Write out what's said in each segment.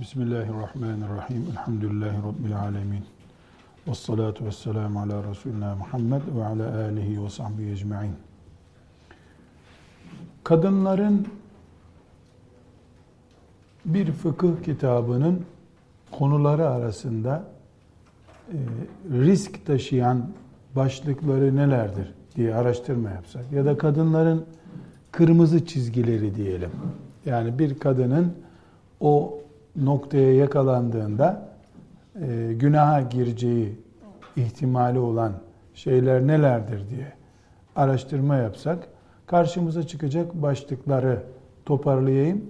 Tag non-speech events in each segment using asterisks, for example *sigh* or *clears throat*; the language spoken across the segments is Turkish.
Bismillahirrahmanirrahim. Elhamdülillahi Rabbil alemin. Ve salatu ve selamu ala Resulina Muhammed ve ala alihi ve sahbihi ecma'in. Kadınların bir fıkıh kitabının konuları arasında e, risk taşıyan başlıkları nelerdir diye araştırma yapsak ya da kadınların kırmızı çizgileri diyelim. Yani bir kadının o noktaya yakalandığında e, günaha gireceği ihtimali olan şeyler nelerdir diye araştırma yapsak karşımıza çıkacak başlıkları toparlayayım.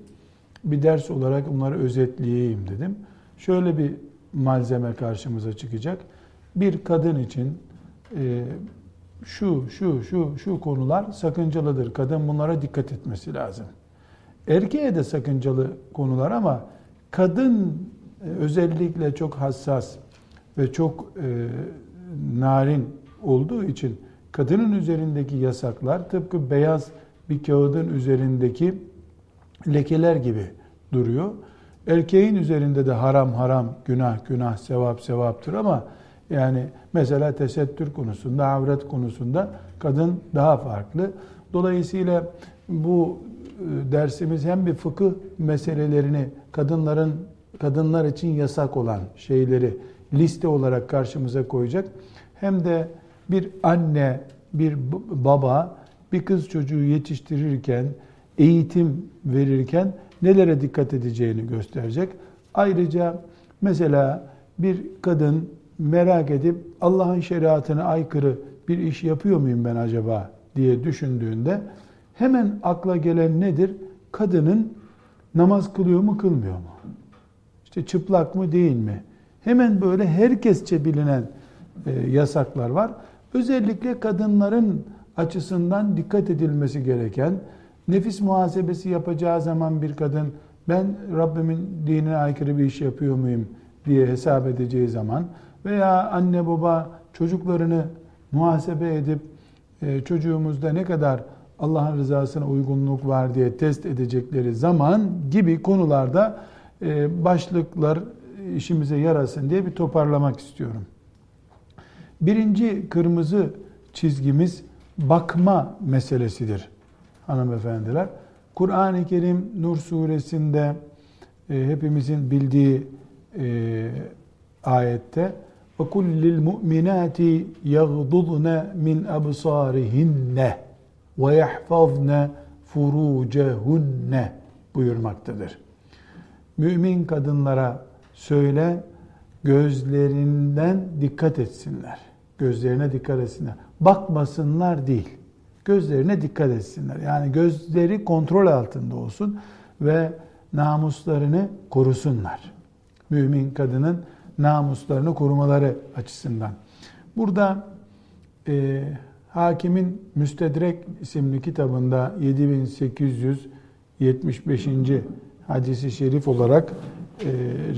Bir ders olarak bunları özetleyeyim dedim. Şöyle bir malzeme karşımıza çıkacak. Bir kadın için e, şu, şu, şu, şu konular sakıncalıdır. Kadın bunlara dikkat etmesi lazım. Erkeğe de sakıncalı konular ama kadın e, özellikle çok hassas ve çok e, narin olduğu için kadının üzerindeki yasaklar tıpkı beyaz bir kağıdın üzerindeki lekeler gibi duruyor. Erkeğin üzerinde de haram haram, günah günah, sevap sevaptır ama yani mesela tesettür konusunda, avret konusunda kadın daha farklı. Dolayısıyla bu dersimiz hem bir fıkıh meselelerini kadınların kadınlar için yasak olan şeyleri liste olarak karşımıza koyacak. Hem de bir anne, bir baba bir kız çocuğu yetiştirirken, eğitim verirken nelere dikkat edeceğini gösterecek. Ayrıca mesela bir kadın merak edip Allah'ın şeriatına aykırı bir iş yapıyor muyum ben acaba diye düşündüğünde hemen akla gelen nedir? Kadının namaz kılıyor mu kılmıyor mu? İşte çıplak mı değil mi? Hemen böyle herkesçe bilinen e, yasaklar var. Özellikle kadınların açısından dikkat edilmesi gereken nefis muhasebesi yapacağı zaman bir kadın ben Rabbimin dinine aykırı bir iş yapıyor muyum diye hesap edeceği zaman veya anne baba çocuklarını muhasebe edip e, çocuğumuzda ne kadar Allah'ın rızasına uygunluk var diye test edecekleri zaman gibi konularda e, başlıklar işimize yarasın diye bir toparlamak istiyorum. Birinci kırmızı çizgimiz bakma meselesidir hanımefendiler. Kur'an-ı Kerim Nur suresinde e, hepimizin bildiği e, ayette وَكُلِّ الْمُؤْمِنَاتِ يَغْضُضْنَ مِنْ أَبْصَارِهِنَّ ve yahfazne furucehunne buyurmaktadır. Mümin kadınlara söyle gözlerinden dikkat etsinler. Gözlerine dikkat etsinler. Bakmasınlar değil. Gözlerine dikkat etsinler. Yani gözleri kontrol altında olsun ve namuslarını korusunlar. Mümin kadının namuslarını korumaları açısından. Burada e, Hakimin Müstedrek isimli kitabında 7875. hadisi şerif olarak e,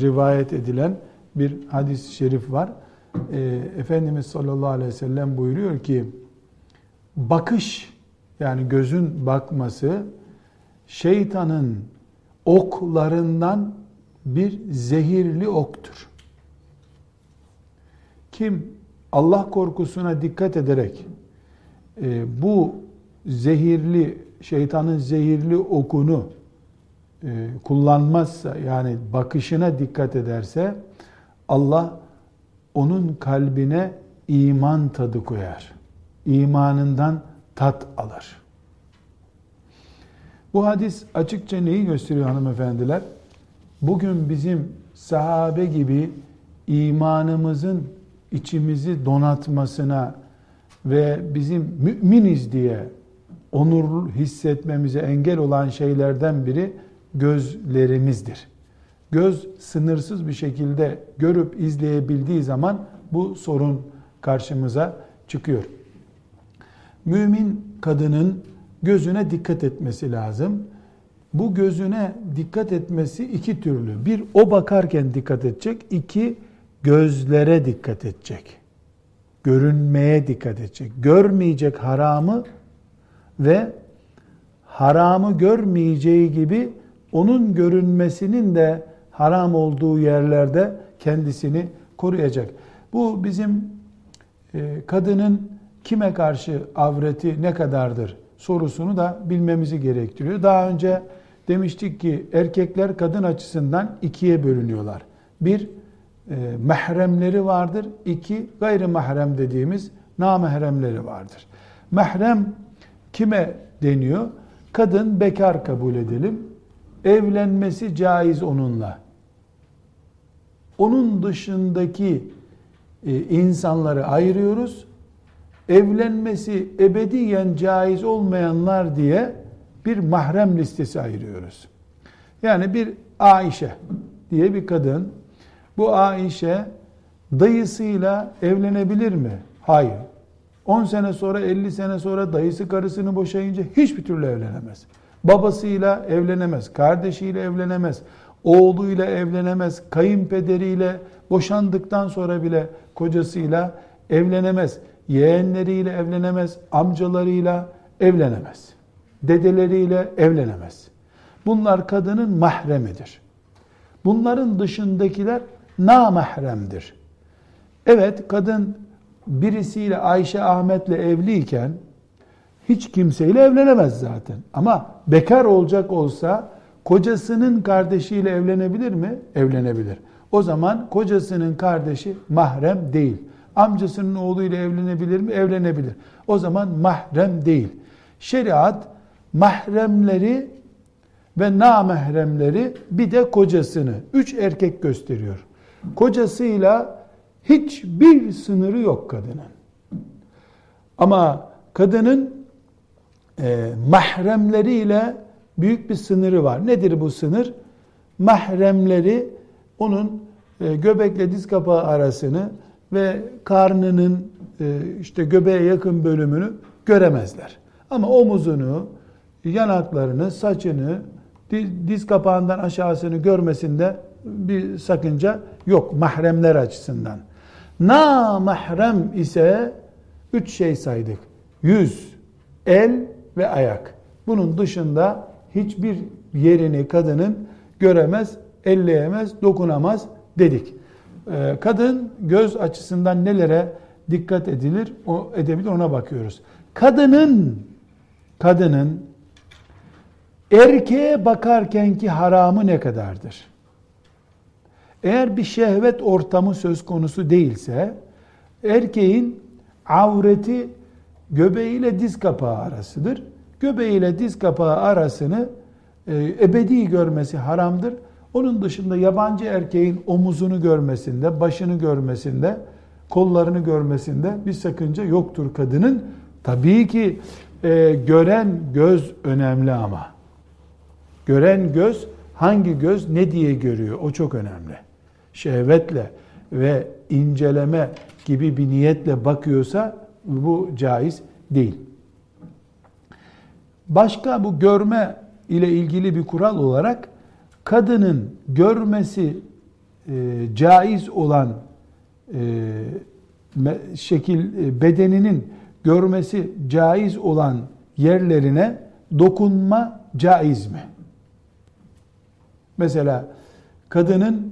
rivayet edilen bir hadis-i şerif var. E, Efendimiz sallallahu aleyhi ve sellem buyuruyor ki bakış yani gözün bakması şeytanın oklarından bir zehirli oktur. Kim Allah korkusuna dikkat ederek e, bu zehirli, şeytanın zehirli okunu e, kullanmazsa yani bakışına dikkat ederse Allah onun kalbine iman tadı koyar. İmanından tat alır. Bu hadis açıkça neyi gösteriyor hanımefendiler? Bugün bizim sahabe gibi imanımızın içimizi donatmasına ve bizim müminiz diye onur hissetmemize engel olan şeylerden biri gözlerimizdir. Göz sınırsız bir şekilde görüp izleyebildiği zaman bu sorun karşımıza çıkıyor. Mümin kadının gözüne dikkat etmesi lazım. Bu gözüne dikkat etmesi iki türlü. Bir o bakarken dikkat edecek, iki gözlere dikkat edecek görünmeye dikkat edecek. Görmeyecek haramı ve haramı görmeyeceği gibi onun görünmesinin de haram olduğu yerlerde kendisini koruyacak. Bu bizim e, kadının kime karşı avreti ne kadardır sorusunu da bilmemizi gerektiriyor. Daha önce demiştik ki erkekler kadın açısından ikiye bölünüyorlar. Bir, e, mahremleri vardır. İki, gayri mahrem dediğimiz namahremleri vardır. Mahrem kime deniyor? Kadın bekar kabul edelim. Evlenmesi caiz onunla. Onun dışındaki e, insanları ayırıyoruz. Evlenmesi ebediyen caiz olmayanlar diye bir mahrem listesi ayırıyoruz. Yani bir Aişe diye bir kadın bu Aişe dayısıyla evlenebilir mi? Hayır. 10 sene sonra 50 sene sonra dayısı karısını boşayınca hiçbir türlü evlenemez. Babasıyla evlenemez, kardeşiyle evlenemez, oğluyla evlenemez, kayınpederiyle boşandıktan sonra bile kocasıyla evlenemez, yeğenleriyle evlenemez, amcalarıyla evlenemez, dedeleriyle evlenemez. Bunlar kadının mahremidir. Bunların dışındakiler namahremdir. Evet kadın birisiyle Ayşe Ahmet'le evliyken hiç kimseyle evlenemez zaten. Ama bekar olacak olsa kocasının kardeşiyle evlenebilir mi? Evlenebilir. O zaman kocasının kardeşi mahrem değil. Amcasının oğluyla evlenebilir mi? Evlenebilir. O zaman mahrem değil. Şeriat mahremleri ve namahremleri bir de kocasını üç erkek gösteriyor. Kocasıyla hiçbir sınırı yok kadının. Ama kadının e, mahremleriyle büyük bir sınırı var. Nedir bu sınır? Mahremleri onun e, göbekle diz kapağı arasını ve karnının e, işte göbeğe yakın bölümünü göremezler. Ama omuzunu, yanaklarını, saçını, diz kapağından aşağısını görmesinde bir sakınca yok mahremler açısından. Na mahrem ise üç şey saydık. Yüz, el ve ayak. Bunun dışında hiçbir yerini kadının göremez, elleyemez, dokunamaz dedik. Ee, kadın göz açısından nelere dikkat edilir, o edebilir ona bakıyoruz. Kadının kadının erkeğe bakarkenki haramı ne kadardır? Eğer bir şehvet ortamı söz konusu değilse erkeğin avreti göbeğiyle diz kapağı arasıdır. Göbeğiyle diz kapağı arasını e, ebedi görmesi haramdır. Onun dışında yabancı erkeğin omuzunu görmesinde, başını görmesinde, kollarını görmesinde bir sakınca yoktur kadının. Tabii ki e, gören göz önemli ama. Gören göz hangi göz ne diye görüyor o çok önemli. Şehvetle ve inceleme gibi bir niyetle bakıyorsa bu caiz değil. Başka bu görme ile ilgili bir kural olarak kadının görmesi e, caiz olan e, şekil e, bedeninin görmesi caiz olan yerlerine dokunma caiz mi? Mesela kadının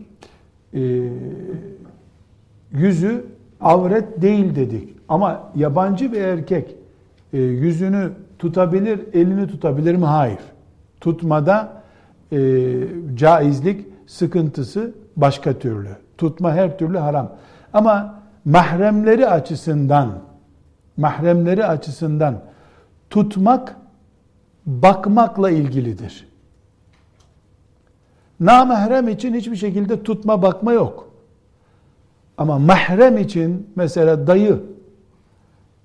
yüzü avret değil dedik. Ama yabancı bir erkek e, yüzünü tutabilir, elini tutabilir mi? Hayır. Tutmada e, caizlik sıkıntısı başka türlü. Tutma her türlü haram. Ama mahremleri açısından mahremleri açısından tutmak bakmakla ilgilidir. Namahrem için hiçbir şekilde tutma bakma yok. Ama mahrem için mesela dayı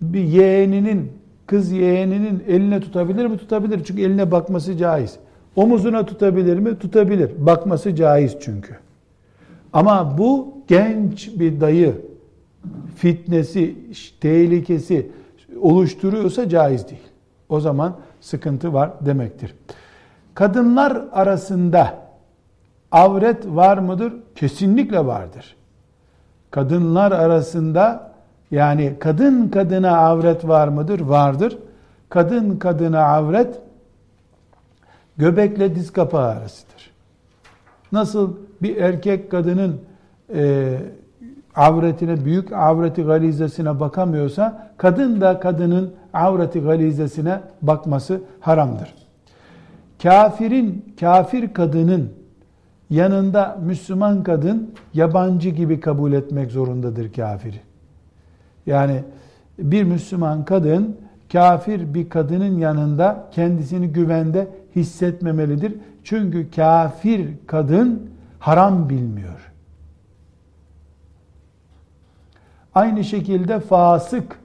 bir yeğeninin, kız yeğeninin eline tutabilir mi? Tutabilir. Çünkü eline bakması caiz. Omuzuna tutabilir mi? Tutabilir. Bakması caiz çünkü. Ama bu genç bir dayı fitnesi, tehlikesi oluşturuyorsa caiz değil. O zaman sıkıntı var demektir. Kadınlar arasında avret var mıdır? Kesinlikle vardır. Kadınlar arasında yani kadın kadına avret var mıdır? Vardır. Kadın kadına avret göbekle diz kapağı arasıdır. Nasıl bir erkek kadının e, avretine, büyük avreti galizesine bakamıyorsa, kadın da kadının avreti galizesine bakması haramdır. Kafirin, kafir kadının yanında Müslüman kadın yabancı gibi kabul etmek zorundadır kafiri. Yani bir Müslüman kadın kafir bir kadının yanında kendisini güvende hissetmemelidir. Çünkü kafir kadın haram bilmiyor. Aynı şekilde fasık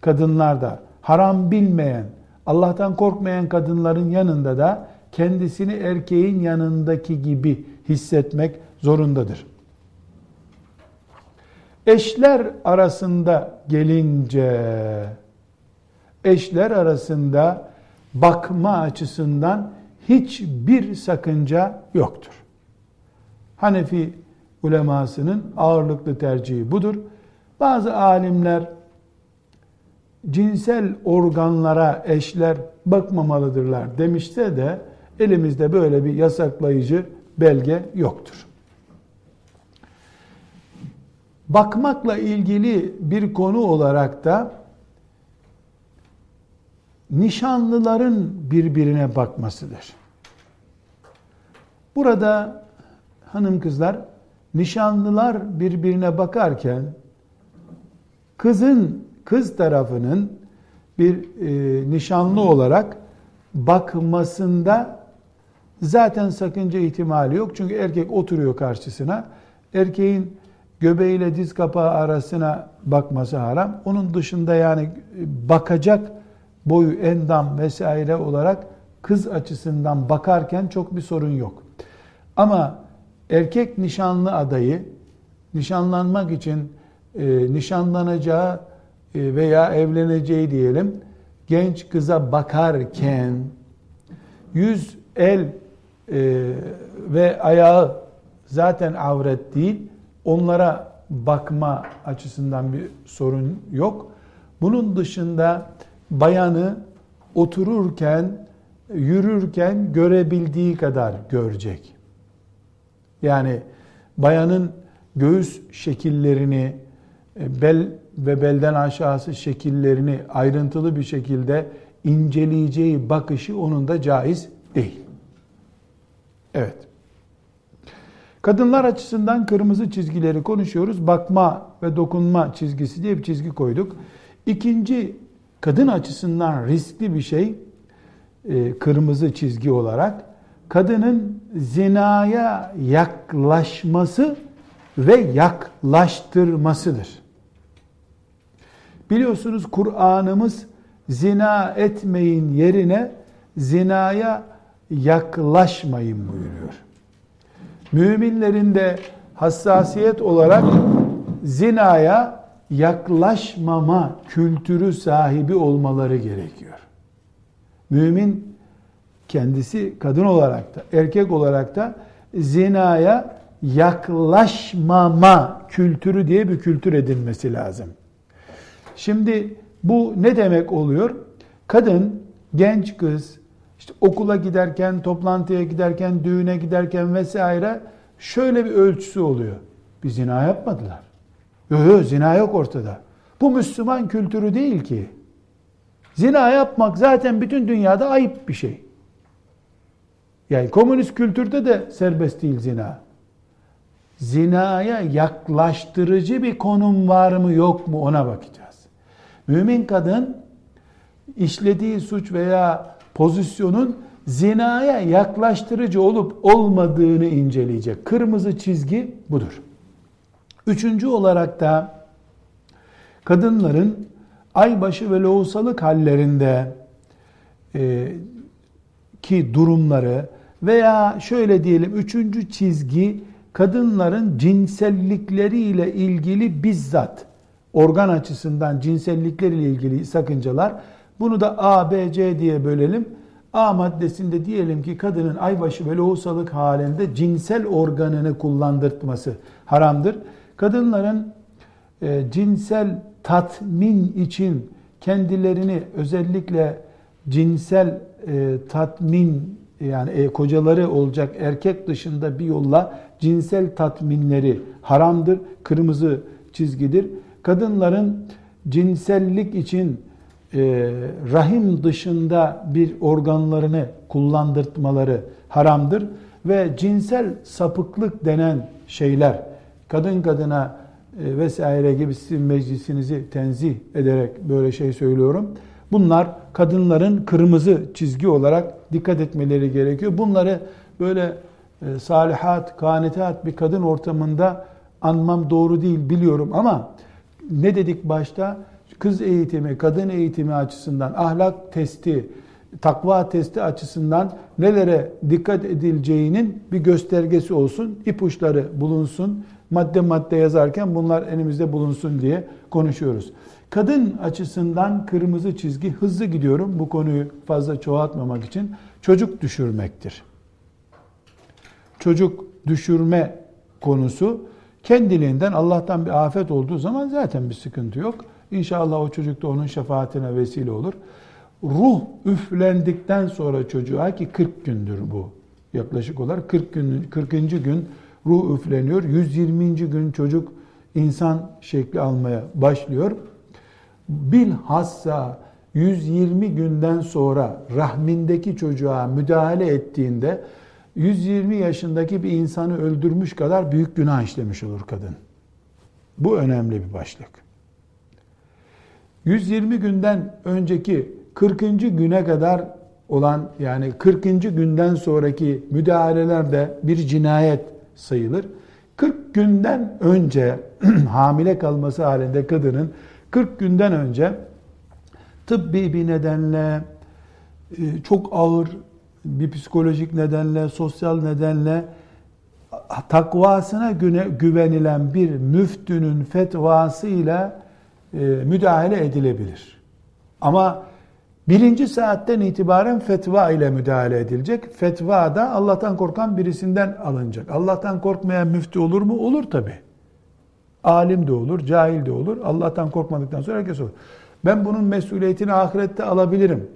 kadınlar da haram bilmeyen, Allah'tan korkmayan kadınların yanında da kendisini erkeğin yanındaki gibi hissetmek zorundadır. Eşler arasında gelince eşler arasında bakma açısından hiçbir sakınca yoktur. Hanefi ulemasının ağırlıklı tercihi budur. Bazı alimler cinsel organlara eşler bakmamalıdırlar demişse de elimizde böyle bir yasaklayıcı belge yoktur. Bakmakla ilgili bir konu olarak da nişanlıların birbirine bakmasıdır. Burada hanım kızlar nişanlılar birbirine bakarken kızın kız tarafının bir e, nişanlı olarak bakmasında zaten sakınca ihtimali yok. Çünkü erkek oturuyor karşısına. Erkeğin göbeğiyle diz kapağı arasına bakması haram. Onun dışında yani bakacak boyu, endam vesaire olarak kız açısından bakarken çok bir sorun yok. Ama erkek nişanlı adayı nişanlanmak için e, nişanlanacağı e, veya evleneceği diyelim genç kıza bakarken yüz, el e, ve ayağı zaten avret değil. Onlara bakma açısından bir sorun yok. Bunun dışında bayanı otururken, yürürken görebildiği kadar görecek. Yani bayanın göğüs şekillerini, e, bel ve belden aşağısı şekillerini ayrıntılı bir şekilde inceleyeceği bakışı onun da caiz değil. Evet. Kadınlar açısından kırmızı çizgileri konuşuyoruz. Bakma ve dokunma çizgisi diye bir çizgi koyduk. İkinci kadın açısından riskli bir şey e, kırmızı çizgi olarak kadının zinaya yaklaşması ve yaklaştırmasıdır. Biliyorsunuz Kur'an'ımız zina etmeyin yerine zinaya yaklaşmayın buyuruyor. Müminlerin de hassasiyet olarak zinaya yaklaşmama kültürü sahibi olmaları gerekiyor. Mümin kendisi kadın olarak da erkek olarak da zinaya yaklaşmama kültürü diye bir kültür edinmesi lazım. Şimdi bu ne demek oluyor? Kadın, genç kız, işte okula giderken, toplantıya giderken, düğüne giderken vesaire şöyle bir ölçüsü oluyor. Bir zina yapmadılar. Yok yok zina yok ortada. Bu Müslüman kültürü değil ki. Zina yapmak zaten bütün dünyada ayıp bir şey. Yani komünist kültürde de serbest değil zina. Zinaya yaklaştırıcı bir konum var mı yok mu ona bakacağız. Mümin kadın işlediği suç veya pozisyonun zinaya yaklaştırıcı olup olmadığını inceleyecek. Kırmızı çizgi budur. Üçüncü olarak da kadınların aybaşı ve lohusalık hallerinde e, ki durumları veya şöyle diyelim üçüncü çizgi kadınların cinsellikleriyle ilgili bizzat organ açısından cinsellikleriyle ilgili sakıncalar bunu da A, B, C diye bölelim. A maddesinde diyelim ki kadının aybaşı ve lohusalık halinde cinsel organını kullandırtması haramdır. Kadınların e, cinsel tatmin için kendilerini özellikle cinsel e, tatmin yani e, kocaları olacak erkek dışında bir yolla cinsel tatminleri haramdır, kırmızı çizgidir. Kadınların cinsellik için rahim dışında bir organlarını kullandırtmaları haramdır ve cinsel sapıklık denen şeyler kadın kadına e, vesaire gibi sizin meclisinizi tenzih ederek böyle şey söylüyorum. Bunlar kadınların kırmızı çizgi olarak dikkat etmeleri gerekiyor. Bunları böyle e, salihat, kanitat bir kadın ortamında anmam doğru değil biliyorum ama ne dedik başta? Kız eğitimi, kadın eğitimi açısından, ahlak testi, takva testi açısından nelere dikkat edileceğinin bir göstergesi olsun, ipuçları bulunsun. Madde madde yazarken bunlar elimizde bulunsun diye konuşuyoruz. Kadın açısından kırmızı çizgi hızlı gidiyorum bu konuyu fazla çoğaltmamak için çocuk düşürmektir. Çocuk düşürme konusu kendiliğinden Allah'tan bir afet olduğu zaman zaten bir sıkıntı yok. İnşallah o çocuk da onun şefaatine vesile olur. Ruh üflendikten sonra çocuğa ki 40 gündür bu. Yaklaşık olarak 40 gün 40. gün ruh üfleniyor. 120. gün çocuk insan şekli almaya başlıyor. Bilhassa 120 günden sonra rahmindeki çocuğa müdahale ettiğinde 120 yaşındaki bir insanı öldürmüş kadar büyük günah işlemiş olur kadın. Bu önemli bir başlık. 120 günden önceki 40. güne kadar olan yani 40. günden sonraki müdahaleler de bir cinayet sayılır. 40 günden önce *clears throat* hamile kalması halinde kadının 40 günden önce tıbbi bir nedenle e, çok ağır bir psikolojik nedenle, sosyal nedenle takvasına güne, güvenilen bir müftünün fetvasıyla müdahale edilebilir. Ama birinci saatten itibaren fetva ile müdahale edilecek. Fetva da Allah'tan korkan birisinden alınacak. Allah'tan korkmayan müftü olur mu? Olur tabi. Alim de olur, cahil de olur. Allah'tan korkmadıktan sonra herkes olur. Ben bunun mesuliyetini ahirette alabilirim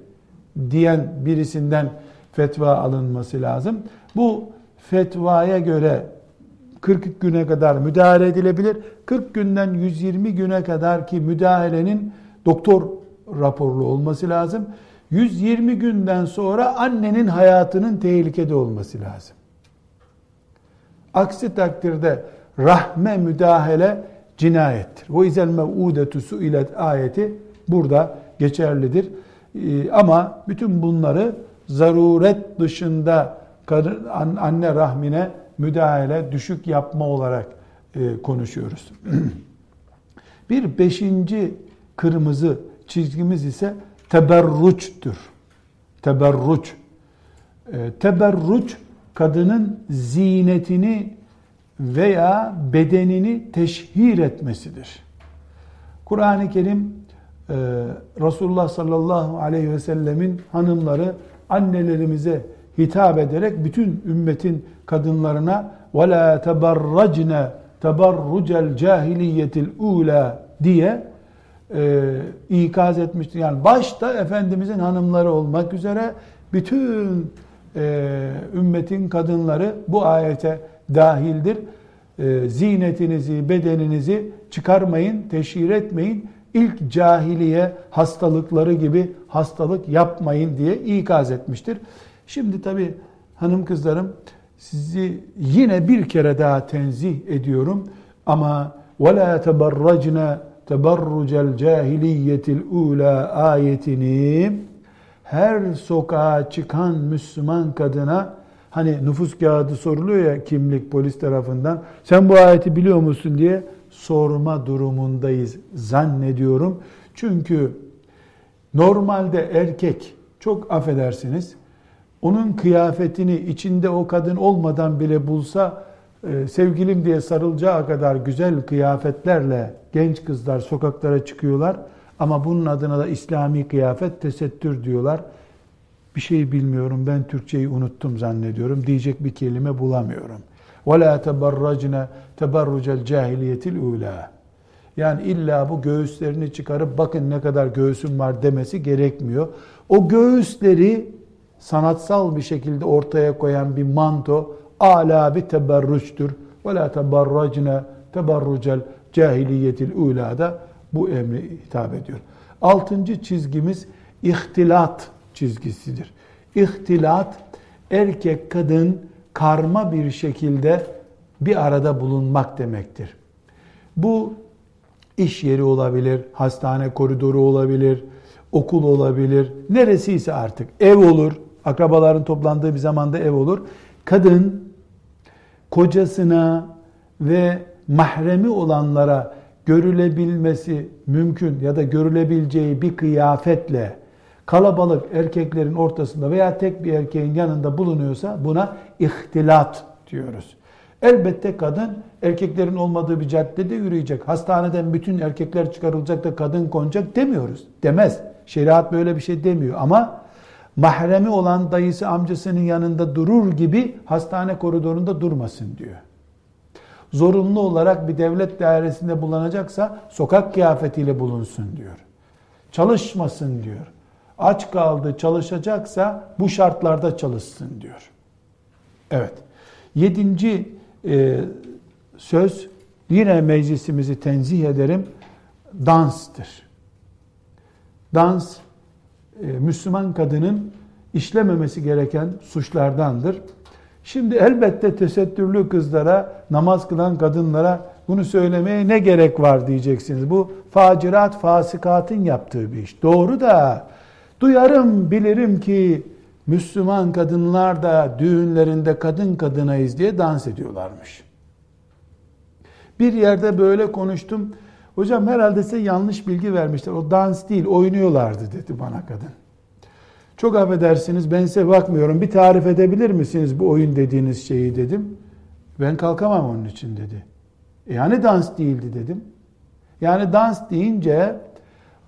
diyen birisinden fetva alınması lazım. Bu fetvaya göre 40 güne kadar müdahale edilebilir. 40 günden 120 güne kadar ki müdahalenin doktor raporlu olması lazım. 120 günden sonra annenin hayatının tehlikede olması lazım. Aksi takdirde rahme müdahale cinayettir. O izel mev'udetu suilet ayeti burada geçerlidir. Ee, ama bütün bunları zaruret dışında anne rahmine müdahale, düşük yapma olarak e, konuşuyoruz. *clears throat* bir beşinci kırmızı çizgimiz ise teberruçtür. Teberruç. E, teberruç kadının zinetini veya bedenini teşhir etmesidir. Kur'an-ı Kerim e, Resulullah sallallahu aleyhi ve sellemin hanımları annelerimize hitap ederek bütün ümmetin kadınlarına وَلَا تَبَرَّجْنَ تَبَرُّجَ الْجَاهِلِيَّةِ الْعُولَى diye e, ikaz etmiştir. Yani başta Efendimizin hanımları olmak üzere bütün e, ümmetin kadınları bu ayete dahildir. E, zinetinizi, bedeninizi çıkarmayın, teşhir etmeyin ilk cahiliye hastalıkları gibi hastalık yapmayın diye ikaz etmiştir. Şimdi tabi hanım kızlarım sizi yine bir kere daha tenzih ediyorum ama وَلَا تَبَرَّجْنَا تَبَرُّجَ الْجَاهِلِيَّةِ الْعُولَى ayetini her sokağa çıkan Müslüman kadına hani nüfus kağıdı soruluyor ya kimlik polis tarafından sen bu ayeti biliyor musun diye sorma durumundayız zannediyorum. Çünkü normalde erkek çok affedersiniz onun kıyafetini içinde o kadın olmadan bile bulsa e, sevgilim diye sarılacağı kadar güzel kıyafetlerle genç kızlar sokaklara çıkıyorlar. Ama bunun adına da İslami kıyafet tesettür diyorlar. Bir şey bilmiyorum ben Türkçeyi unuttum zannediyorum. Diyecek bir kelime bulamıyorum. وَلَا تَبَرَّجْنَا تَبَرُّجَ الْجَاهِلِيَةِ الْعُولَى Yani illa bu göğüslerini çıkarıp bakın ne kadar göğsüm var demesi gerekmiyor. O göğüsleri sanatsal bir şekilde ortaya koyan bir manto ala bir teberrüçtür. Ve la teberracne teberrucel cahiliyetil ulada bu emri hitap ediyor. Altıncı çizgimiz ihtilat çizgisidir. İhtilat erkek kadın karma bir şekilde bir arada bulunmak demektir. Bu iş yeri olabilir, hastane koridoru olabilir, okul olabilir, neresiyse artık ev olur, akrabaların toplandığı bir zamanda ev olur. Kadın kocasına ve mahremi olanlara görülebilmesi mümkün ya da görülebileceği bir kıyafetle kalabalık erkeklerin ortasında veya tek bir erkeğin yanında bulunuyorsa buna ihtilat diyoruz. Elbette kadın erkeklerin olmadığı bir caddede yürüyecek. Hastaneden bütün erkekler çıkarılacak da kadın konacak demiyoruz. Demez. Şeriat böyle bir şey demiyor ama mahremi olan dayısı amcasının yanında durur gibi hastane koridorunda durmasın diyor. Zorunlu olarak bir devlet dairesinde bulunacaksa sokak kıyafetiyle bulunsun diyor. Çalışmasın diyor. Aç kaldı çalışacaksa bu şartlarda çalışsın diyor. Evet. Yedinci e, söz yine meclisimizi tenzih ederim danstır. Dans Müslüman kadının işlememesi gereken suçlardandır. Şimdi elbette tesettürlü kızlara, namaz kılan kadınlara bunu söylemeye ne gerek var diyeceksiniz. Bu facirat, fasikatın yaptığı bir iş. Doğru da duyarım, bilirim ki Müslüman kadınlar da düğünlerinde kadın kadınayız diye dans ediyorlarmış. Bir yerde böyle konuştum. Hocam herhalde size yanlış bilgi vermişler. O dans değil, oynuyorlardı dedi bana kadın. Çok affedersiniz ben size bakmıyorum. Bir tarif edebilir misiniz bu oyun dediğiniz şeyi dedim. Ben kalkamam onun için dedi. E yani dans değildi dedim. Yani dans deyince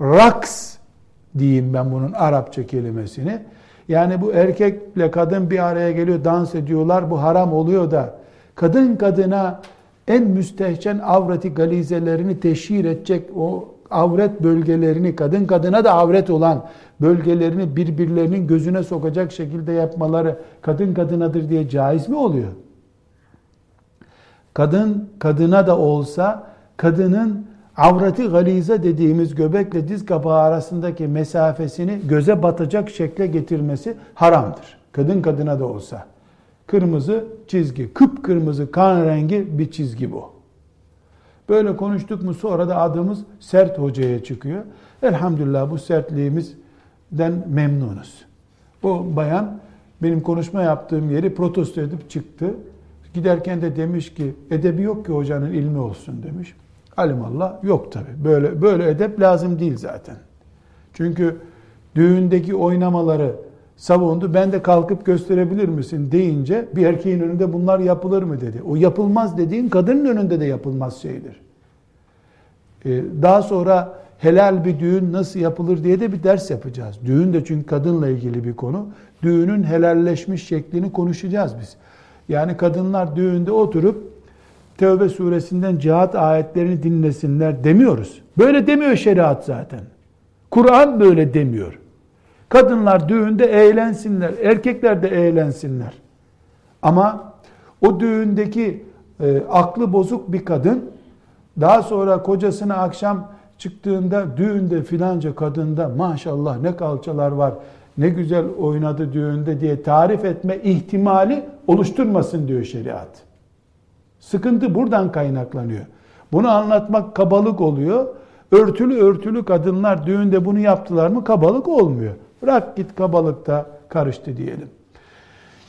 raks diyeyim ben bunun Arapça kelimesini. Yani bu erkekle kadın bir araya geliyor, dans ediyorlar. Bu haram oluyor da kadın kadına en müstehcen avreti galizelerini teşhir edecek o avret bölgelerini kadın kadına da avret olan bölgelerini birbirlerinin gözüne sokacak şekilde yapmaları kadın kadınadır diye caiz mi oluyor? Kadın kadına da olsa kadının avreti galize dediğimiz göbekle diz kapağı arasındaki mesafesini göze batacak şekle getirmesi haramdır. Kadın kadına da olsa. Kırmızı çizgi, kıpkırmızı kan rengi bir çizgi bu. Böyle konuştuk mu sonra da adımız sert hocaya çıkıyor. Elhamdülillah bu sertliğimizden memnunuz. O bayan benim konuşma yaptığım yeri protesto edip çıktı. Giderken de demiş ki edebi yok ki hocanın ilmi olsun demiş. Alimallah yok tabi. Böyle böyle edep lazım değil zaten. Çünkü düğündeki oynamaları savundu. Ben de kalkıp gösterebilir misin deyince bir erkeğin önünde bunlar yapılır mı dedi. O yapılmaz dediğin kadının önünde de yapılmaz şeydir. Ee, daha sonra helal bir düğün nasıl yapılır diye de bir ders yapacağız. Düğün de çünkü kadınla ilgili bir konu. Düğünün helalleşmiş şeklini konuşacağız biz. Yani kadınlar düğünde oturup Tevbe suresinden cihat ayetlerini dinlesinler demiyoruz. Böyle demiyor şeriat zaten. Kur'an böyle demiyor. Kadınlar düğünde eğlensinler, erkekler de eğlensinler. Ama o düğündeki e, aklı bozuk bir kadın daha sonra kocasına akşam çıktığında düğünde filanca kadında maşallah ne kalçalar var, ne güzel oynadı düğünde diye tarif etme ihtimali oluşturmasın diyor şeriat. Sıkıntı buradan kaynaklanıyor. Bunu anlatmak kabalık oluyor. Örtülü örtülü kadınlar düğünde bunu yaptılar mı kabalık olmuyor. Bırak git kabalıkta karıştı diyelim.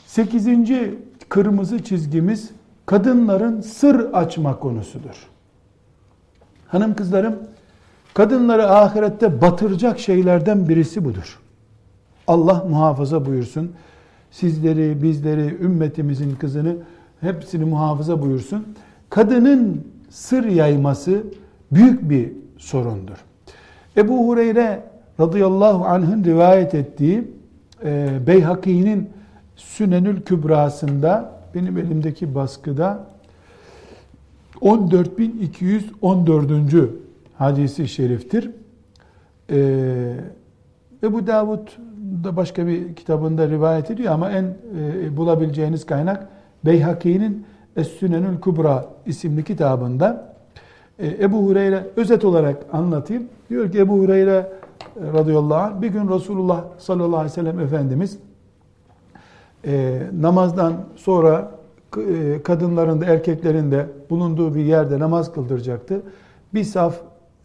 Sekizinci kırmızı çizgimiz kadınların sır açma konusudur. Hanım kızlarım, kadınları ahirette batıracak şeylerden birisi budur. Allah muhafaza buyursun. Sizleri, bizleri, ümmetimizin kızını hepsini muhafaza buyursun. Kadının sır yayması büyük bir sorundur. Ebu Hureyre radıyallahu anh'ın rivayet ettiği e, Beyhaki'nin Sünenül Kübrası'nda benim elimdeki baskıda 14.214. hadisi şeriftir. Ee, Ebu Davud da başka bir kitabında rivayet ediyor ama en e, bulabileceğiniz kaynak Beyhaki'nin Es-Sünenül Kubra isimli kitabında e, Ebu Hureyre özet olarak anlatayım. Diyor ki Ebu Hureyre radıyallahu anh bir gün Resulullah sallallahu aleyhi ve sellem Efendimiz e, namazdan sonra e, kadınların da erkeklerin de bulunduğu bir yerde namaz kıldıracaktı. Bir saf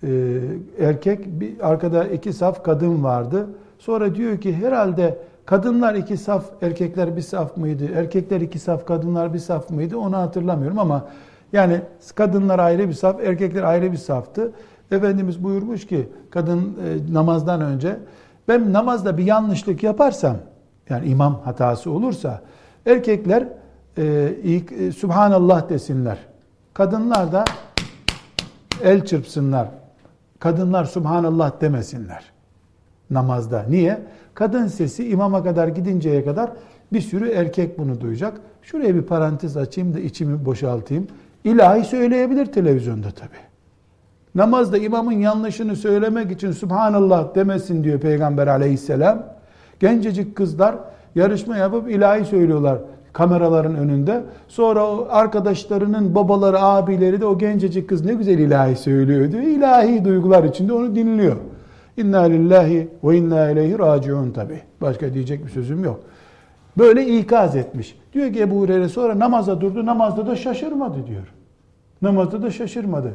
e, erkek, bir arkada iki saf kadın vardı. Sonra diyor ki herhalde kadınlar iki saf, erkekler bir saf mıydı? Erkekler iki saf, kadınlar bir saf mıydı? Onu hatırlamıyorum ama yani kadınlar ayrı bir saf, erkekler ayrı bir saftı. Efendimiz buyurmuş ki kadın e, namazdan önce ben namazda bir yanlışlık yaparsam yani imam hatası olursa erkekler e, ilk e, Subhanallah desinler. Kadınlar da el çırpsınlar. Kadınlar Subhanallah demesinler namazda. Niye? Kadın sesi imama kadar gidinceye kadar bir sürü erkek bunu duyacak. Şuraya bir parantez açayım da içimi boşaltayım. İlahi söyleyebilir televizyonda tabi. Namazda imamın yanlışını söylemek için Subhanallah demesin diyor Peygamber aleyhisselam. Gencecik kızlar yarışma yapıp ilahi söylüyorlar kameraların önünde. Sonra o arkadaşlarının babaları, abileri de o gencecik kız ne güzel ilahi söylüyor diyor. İlahi duygular içinde onu dinliyor. İnna lillahi ve inna ileyhi raciun tabi. Başka diyecek bir sözüm yok. Böyle ikaz etmiş. Diyor ki Ebu Hureyre sonra namaza durdu. Namazda da şaşırmadı diyor. Namazda da şaşırmadı.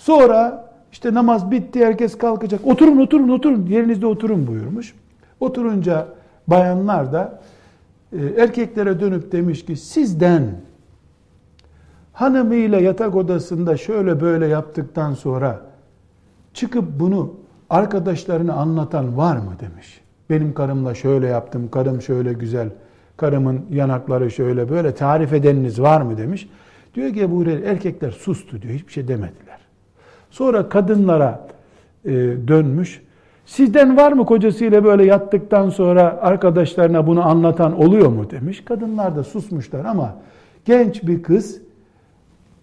Sonra işte namaz bitti herkes kalkacak. Oturun oturun oturun yerinizde oturun buyurmuş. Oturunca bayanlar da e, erkeklere dönüp demiş ki sizden hanımıyla yatak odasında şöyle böyle yaptıktan sonra çıkıp bunu arkadaşlarına anlatan var mı demiş. Benim karımla şöyle yaptım, karım şöyle güzel, karımın yanakları şöyle böyle tarif edeniniz var mı demiş. Diyor ki bu erkekler sustu diyor, hiçbir şey demediler. Sonra kadınlara e, dönmüş. Sizden var mı kocasıyla böyle yattıktan sonra arkadaşlarına bunu anlatan oluyor mu demiş. Kadınlar da susmuşlar ama genç bir kız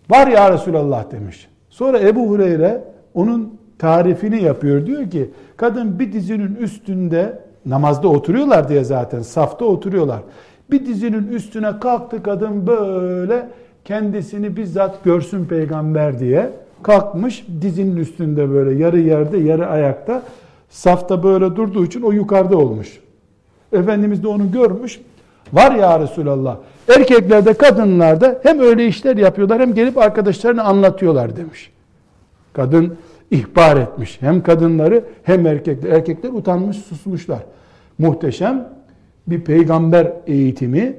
var ya Resulallah demiş. Sonra Ebu Hureyre onun tarifini yapıyor. Diyor ki kadın bir dizinin üstünde namazda oturuyorlar diye zaten safta oturuyorlar. Bir dizinin üstüne kalktı kadın böyle kendisini bizzat görsün peygamber diye kalkmış dizinin üstünde böyle yarı yerde yarı ayakta safta böyle durduğu için o yukarıda olmuş. Efendimiz de onu görmüş. Var ya Resulallah erkeklerde kadınlarda hem öyle işler yapıyorlar hem gelip arkadaşlarına anlatıyorlar demiş. Kadın ihbar etmiş. Hem kadınları hem erkekler. Erkekler utanmış susmuşlar. Muhteşem bir peygamber eğitimi,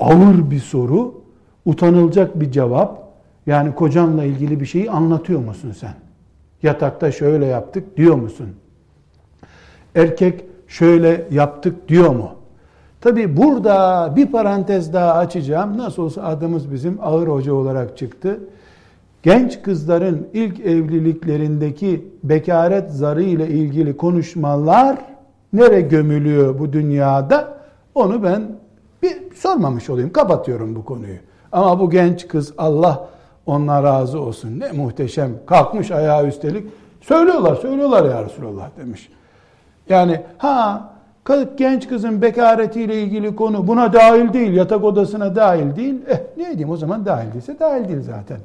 ağır bir soru, utanılacak bir cevap. Yani kocanla ilgili bir şeyi anlatıyor musun sen? Yatakta şöyle yaptık diyor musun? Erkek şöyle yaptık diyor mu? Tabi burada bir parantez daha açacağım. Nasıl olsa adımız bizim ağır hoca olarak çıktı genç kızların ilk evliliklerindeki bekaret zarı ile ilgili konuşmalar nere gömülüyor bu dünyada? Onu ben bir sormamış olayım. Kapatıyorum bu konuyu. Ama bu genç kız Allah onlara razı olsun. Ne muhteşem. Kalkmış ayağı üstelik. Söylüyorlar, söylüyorlar ya Resulallah demiş. Yani ha genç kızın bekaretiyle ilgili konu buna dahil değil, yatak odasına dahil değil. Eh ne diyeyim o zaman dahil değilse dahil değil zaten.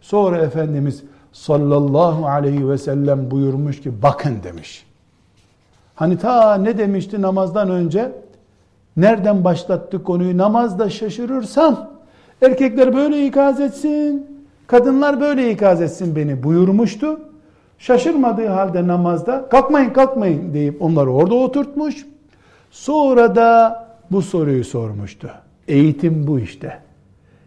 Sonra Efendimiz sallallahu aleyhi ve sellem buyurmuş ki bakın demiş. Hani ta ne demişti namazdan önce? Nereden başlattı konuyu? Namazda şaşırırsam erkekler böyle ikaz etsin, kadınlar böyle ikaz etsin beni buyurmuştu. Şaşırmadığı halde namazda kalkmayın kalkmayın deyip onları orada oturtmuş. Sonra da bu soruyu sormuştu. Eğitim bu işte.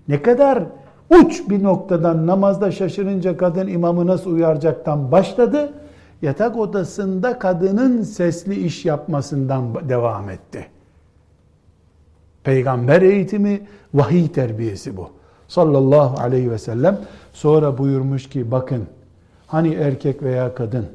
Ne kadar uç bir noktadan namazda şaşırınca kadın imamı nasıl uyaracaktan başladı. Yatak odasında kadının sesli iş yapmasından devam etti. Peygamber eğitimi, vahiy terbiyesi bu. Sallallahu aleyhi ve sellem sonra buyurmuş ki bakın hani erkek veya kadın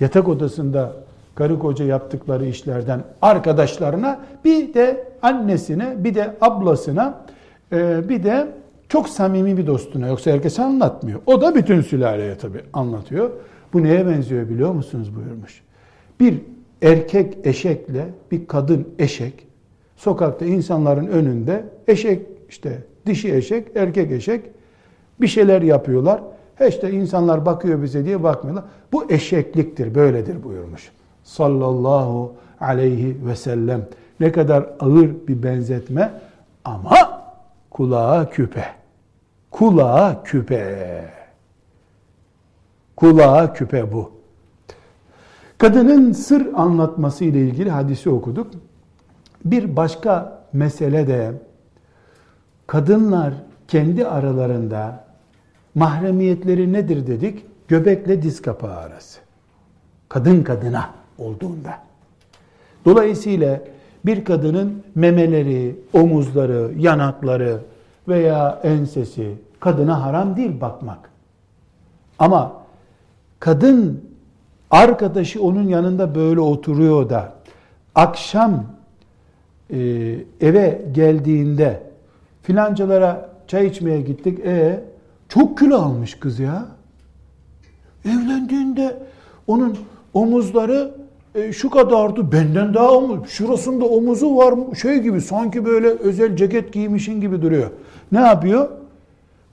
yatak odasında karı koca yaptıkları işlerden arkadaşlarına bir de annesine bir de ablasına e, bir de çok samimi bir dostuna yoksa herkese anlatmıyor. O da bütün sülaleye tabi anlatıyor. Bu neye benziyor biliyor musunuz buyurmuş. Bir erkek eşekle bir kadın eşek sokakta insanların önünde eşek işte dişi eşek, erkek eşek bir şeyler yapıyorlar. He işte insanlar bakıyor bize diye bakmıyorlar. Bu eşekliktir, böyledir buyurmuş. Sallallahu aleyhi ve sellem. Ne kadar ağır bir benzetme ama kulağa küpe. Kulağa küpe. Kulağa küpe bu. Kadının sır anlatması ile ilgili hadisi okuduk. Bir başka mesele de kadınlar kendi aralarında mahremiyetleri nedir dedik? Göbekle diz kapağı arası. Kadın kadına olduğunda. Dolayısıyla bir kadının memeleri, omuzları, yanakları veya ensesi kadına haram değil bakmak. Ama kadın arkadaşı onun yanında böyle oturuyor da akşam e, eve geldiğinde filancalara çay içmeye gittik. E çok kilo almış kız ya. Evlendiğinde onun omuzları e, şu kadardı benden daha omuz. Şurasında omuzu var şey gibi sanki böyle özel ceket giymişin gibi duruyor. Ne yapıyor?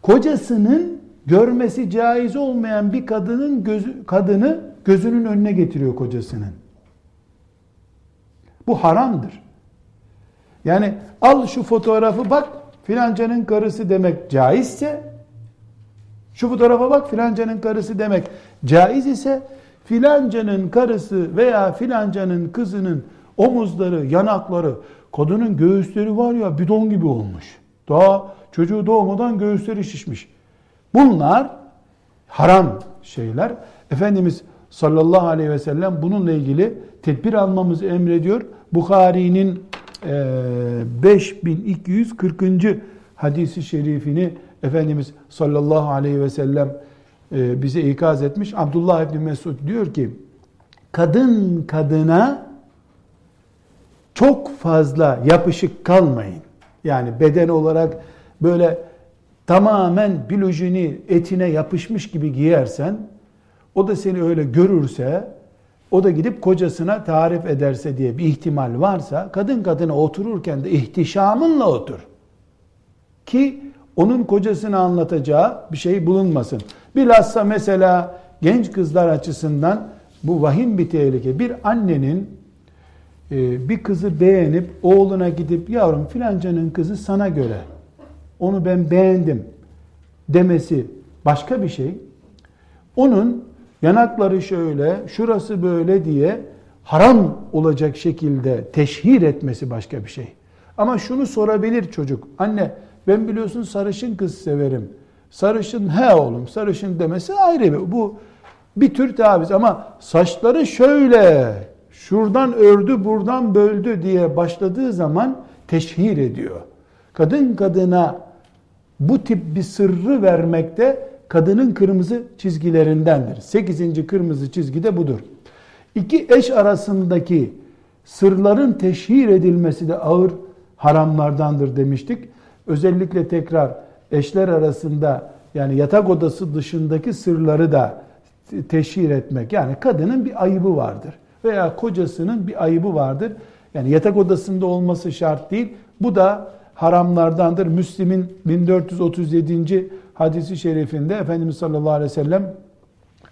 Kocasının görmesi caiz olmayan bir kadının gözü, kadını gözünün önüne getiriyor kocasının. Bu haramdır. Yani al şu fotoğrafı bak filancanın karısı demek caizse şu fotoğrafa bak filancanın karısı demek caiz ise filancanın karısı veya filancanın kızının omuzları, yanakları, kadının göğüsleri var ya bidon gibi olmuş. Daha çocuğu doğmadan göğüsleri şişmiş. Bunlar haram şeyler. Efendimiz sallallahu aleyhi ve sellem bununla ilgili tedbir almamızı emrediyor. Bukhari'nin 5240. E, hadisi şerifini Efendimiz sallallahu aleyhi ve sellem e, bize ikaz etmiş. Abdullah İbni Mesud diyor ki kadın kadına çok fazla yapışık kalmayın. Yani beden olarak böyle tamamen bilojini etine yapışmış gibi giyersen o da seni öyle görürse o da gidip kocasına tarif ederse diye bir ihtimal varsa kadın kadına otururken de ihtişamınla otur. Ki onun kocasına anlatacağı bir şey bulunmasın. Bilhassa mesela genç kızlar açısından bu vahim bir tehlike. Bir annenin e, bir kızı beğenip oğluna gidip yavrum filancanın kızı sana göre onu ben beğendim demesi başka bir şey. Onun yanakları şöyle, şurası böyle diye haram olacak şekilde teşhir etmesi başka bir şey. Ama şunu sorabilir çocuk. Anne ben biliyorsun sarışın kız severim. Sarışın he oğlum sarışın demesi ayrı bir. Bu bir tür taviz ama saçları şöyle şuradan ördü buradan böldü diye başladığı zaman teşhir ediyor. Kadın kadına bu tip bir sırrı vermekte kadının kırmızı çizgilerindendir. Sekizinci kırmızı çizgi de budur. İki eş arasındaki sırların teşhir edilmesi de ağır haramlardandır demiştik. Özellikle tekrar eşler arasında yani yatak odası dışındaki sırları da teşhir etmek. Yani kadının bir ayıbı vardır veya kocasının bir ayıbı vardır. Yani yatak odasında olması şart değil. Bu da haramlardandır. Müslim'in 1437. hadisi şerifinde Efendimiz sallallahu aleyhi ve sellem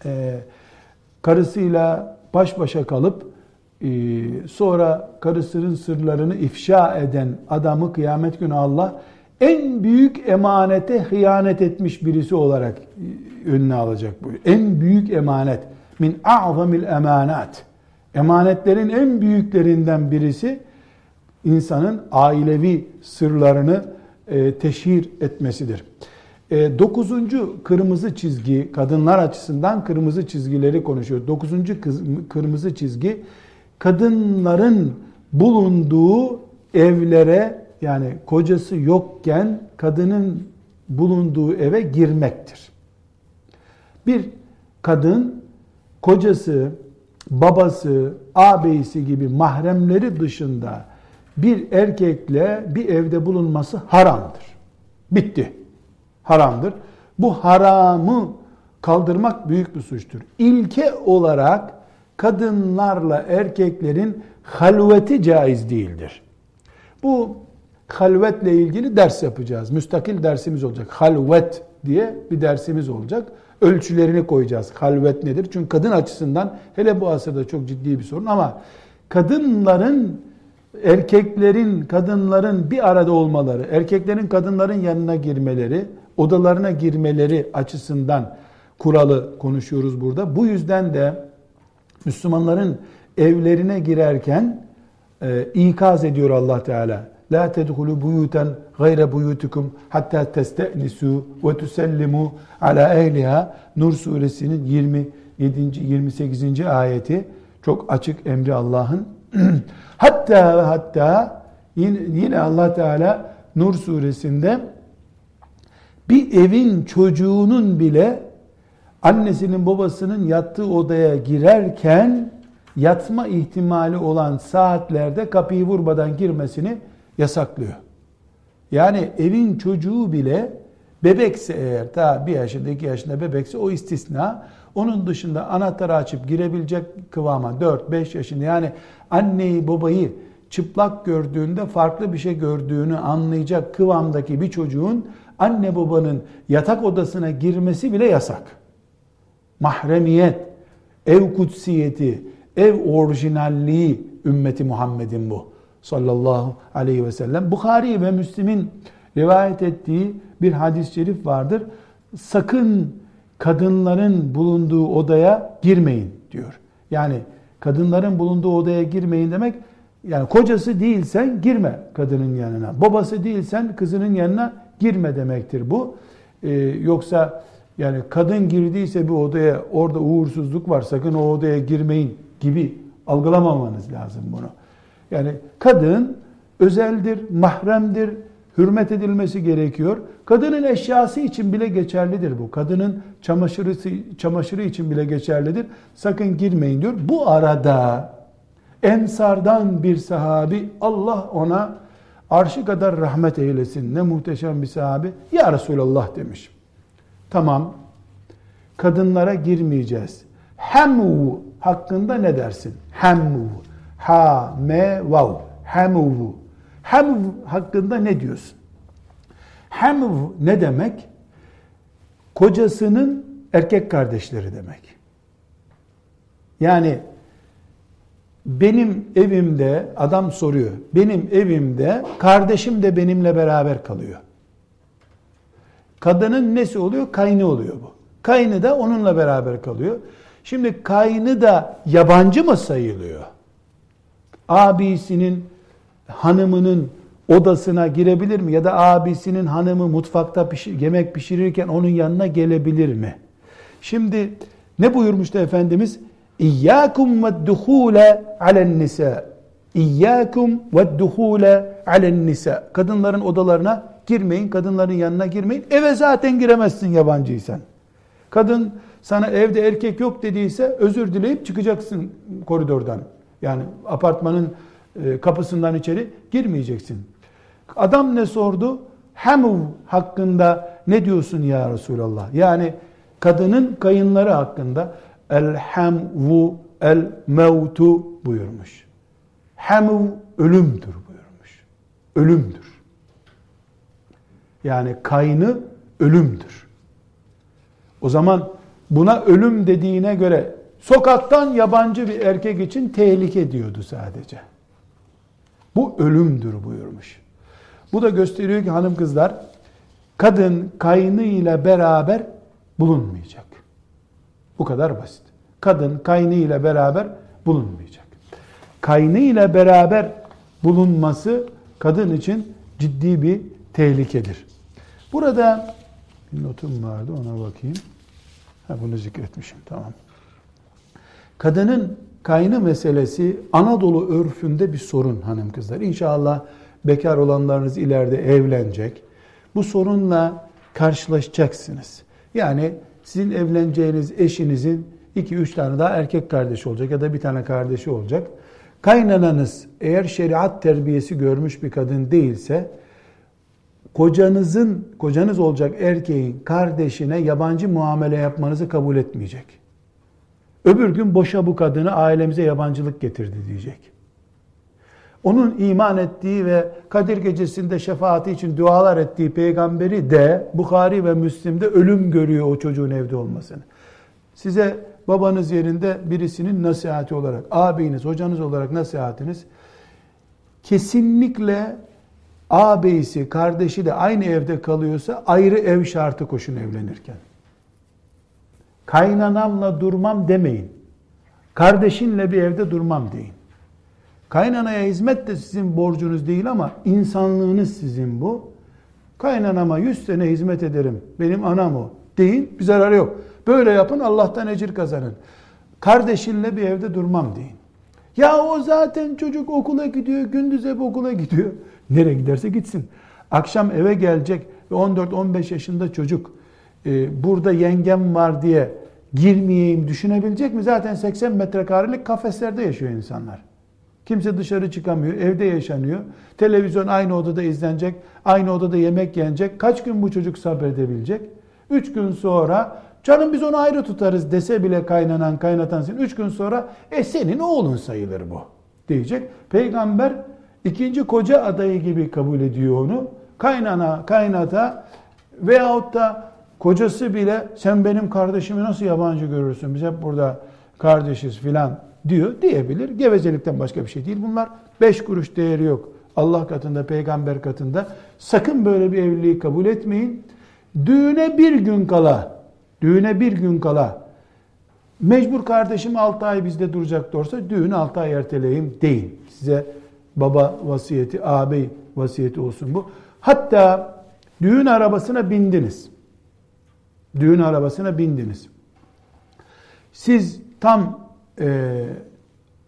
e, karısıyla baş başa kalıp e, sonra karısının sırlarını ifşa eden adamı kıyamet günü Allah en büyük emanete hıyanet etmiş birisi olarak e, önüne alacak bu. En büyük emanet min a'zamil emanat. Emanetlerin en büyüklerinden birisi insanın ailevi sırlarını e, teşhir etmesidir. E, dokuzuncu kırmızı çizgi, kadınlar açısından kırmızı çizgileri konuşuyor. Dokuzuncu kırmızı çizgi, kadınların bulunduğu evlere yani kocası yokken kadının bulunduğu eve girmektir. Bir kadın kocası, babası, ağabeyisi gibi mahremleri dışında bir erkekle bir evde bulunması haramdır. Bitti. Haramdır. Bu haramı kaldırmak büyük bir suçtur. İlke olarak kadınlarla erkeklerin halveti caiz değildir. Bu halvetle ilgili ders yapacağız. Müstakil dersimiz olacak. Halvet diye bir dersimiz olacak. Ölçülerini koyacağız. Halvet nedir? Çünkü kadın açısından hele bu asırda çok ciddi bir sorun ama kadınların erkeklerin, kadınların bir arada olmaları, erkeklerin kadınların yanına girmeleri, odalarına girmeleri açısından kuralı konuşuyoruz burada. Bu yüzden de Müslümanların evlerine girerken e, ikaz ediyor Allah Teala. La tedhulu buyuten gayre buyutukum hatta testenisu ve tusellimu ala ehliha. Nur suresinin 27. 28. ayeti çok açık emri Allah'ın. *clears throat* hatta hatta yine, yine Allah Teala Nur suresinde bir evin çocuğunun bile annesinin babasının yattığı odaya girerken yatma ihtimali olan saatlerde kapıyı vurmadan girmesini yasaklıyor. Yani evin çocuğu bile bebekse eğer ta bir yaşında iki yaşında bebekse o istisna. Onun dışında anahtarı açıp girebilecek kıvama 4-5 yaşında yani anneyi babayı çıplak gördüğünde farklı bir şey gördüğünü anlayacak kıvamdaki bir çocuğun anne babanın yatak odasına girmesi bile yasak. Mahremiyet, ev kutsiyeti, ev orijinalliği ümmeti Muhammed'in bu. Sallallahu aleyhi ve sellem. Bukhari ve Müslim'in rivayet ettiği bir hadis-i şerif vardır. Sakın kadınların bulunduğu odaya girmeyin diyor. Yani kadınların bulunduğu odaya girmeyin demek yani kocası değilsen girme kadının yanına. Babası değilsen kızının yanına girme demektir bu. Ee, yoksa yani kadın girdiyse bir odaya orada uğursuzluk var sakın o odaya girmeyin gibi algılamamanız lazım bunu. Yani kadın özeldir, mahremdir, hürmet edilmesi gerekiyor. Kadının eşyası için bile geçerlidir bu. Kadının çamaşırı, çamaşırı için bile geçerlidir. Sakın girmeyin diyor. Bu arada Ensardan bir sahabi Allah ona arşı kadar rahmet eylesin. Ne muhteşem bir sahabi. Ya Resulallah demiş. Tamam. Kadınlara girmeyeceğiz. Hemu hakkında ne dersin? Hemu. Ha, me, vav. Hemu. Hemu hakkında ne diyorsun? Hemu ne demek? Kocasının erkek kardeşleri demek. Yani benim evimde adam soruyor. Benim evimde kardeşim de benimle beraber kalıyor. Kadının nesi oluyor? Kaynı oluyor bu. Kaynı da onunla beraber kalıyor. Şimdi kaynı da yabancı mı sayılıyor? Abisinin hanımının odasına girebilir mi? Ya da abisinin hanımı mutfakta pişir, yemek pişirirken onun yanına gelebilir mi? Şimdi ne buyurmuştu Efendimiz? İyyâkum ve duhûle alen nisa. İyyâkum ve duhûle alen nisa. Kadınların odalarına girmeyin, kadınların yanına girmeyin. Eve zaten giremezsin yabancıysan. Kadın sana evde erkek yok dediyse özür dileyip çıkacaksın koridordan. Yani apartmanın e, kapısından içeri girmeyeceksin. Adam ne sordu? Hemu hakkında ne diyorsun ya Resulallah? Yani kadının kayınları hakkında el hamvu el mevtu buyurmuş. Hamu ölümdür buyurmuş. Ölümdür. Yani kaynı ölümdür. O zaman buna ölüm dediğine göre sokaktan yabancı bir erkek için tehlike diyordu sadece. Bu ölümdür buyurmuş. Bu da gösteriyor ki hanım kızlar kadın kaynı ile beraber bulunmayacak. Bu kadar basit. Kadın kaynı ile beraber bulunmayacak. Kaynı ile beraber bulunması kadın için ciddi bir tehlikedir. Burada bir notum vardı ona bakayım. Ha, bunu zikretmişim tamam. Kadının kaynı meselesi Anadolu örfünde bir sorun hanım kızlar. İnşallah bekar olanlarınız ileride evlenecek. Bu sorunla karşılaşacaksınız. Yani sizin evleneceğiniz eşinizin iki üç tane daha erkek kardeşi olacak ya da bir tane kardeşi olacak. Kaynananız eğer şeriat terbiyesi görmüş bir kadın değilse kocanızın, kocanız olacak erkeğin kardeşine yabancı muamele yapmanızı kabul etmeyecek. Öbür gün boşa bu kadını ailemize yabancılık getirdi diyecek. Onun iman ettiği ve Kadir gecesinde şefaati için dualar ettiği peygamberi de Bukhari ve Müslim'de ölüm görüyor o çocuğun evde olmasını. Size babanız yerinde birisinin nasihati olarak, abiniz, hocanız olarak nasihatiniz kesinlikle ağabeyisi, kardeşi de aynı evde kalıyorsa ayrı ev şartı koşun evlenirken. Kaynanamla durmam demeyin. Kardeşinle bir evde durmam deyin. Kaynanaya hizmet de sizin borcunuz değil ama insanlığınız sizin bu. Kaynanama 100 sene hizmet ederim. Benim anam o. Deyin bir zararı yok. Böyle yapın Allah'tan ecir kazanın. Kardeşinle bir evde durmam deyin. Ya o zaten çocuk okula gidiyor, gündüz hep okula gidiyor. Nereye giderse gitsin. Akşam eve gelecek ve 14-15 yaşında çocuk e, burada yengem var diye girmeyeyim düşünebilecek mi? Zaten 80 metrekarelik kafeslerde yaşıyor insanlar. Kimse dışarı çıkamıyor, evde yaşanıyor. Televizyon aynı odada izlenecek, aynı odada yemek yenecek. Kaç gün bu çocuk sabredebilecek? Üç gün sonra canım biz onu ayrı tutarız dese bile kaynanan kaynatan senin. Üç gün sonra e senin oğlun sayılır bu diyecek. Peygamber ikinci koca adayı gibi kabul ediyor onu. Kaynana, kaynata veyahut da kocası bile sen benim kardeşimi nasıl yabancı görürsün? Biz hep burada kardeşiz filan diyor diyebilir. Gevezelikten başka bir şey değil. Bunlar beş kuruş değeri yok. Allah katında, peygamber katında. Sakın böyle bir evliliği kabul etmeyin. Düğüne bir gün kala, düğüne bir gün kala mecbur kardeşim 6 ay bizde duracak olsa düğünü 6 ay erteleyeyim değil. Size baba vasiyeti, ağabey vasiyeti olsun bu. Hatta düğün arabasına bindiniz. Düğün arabasına bindiniz. Siz tam e,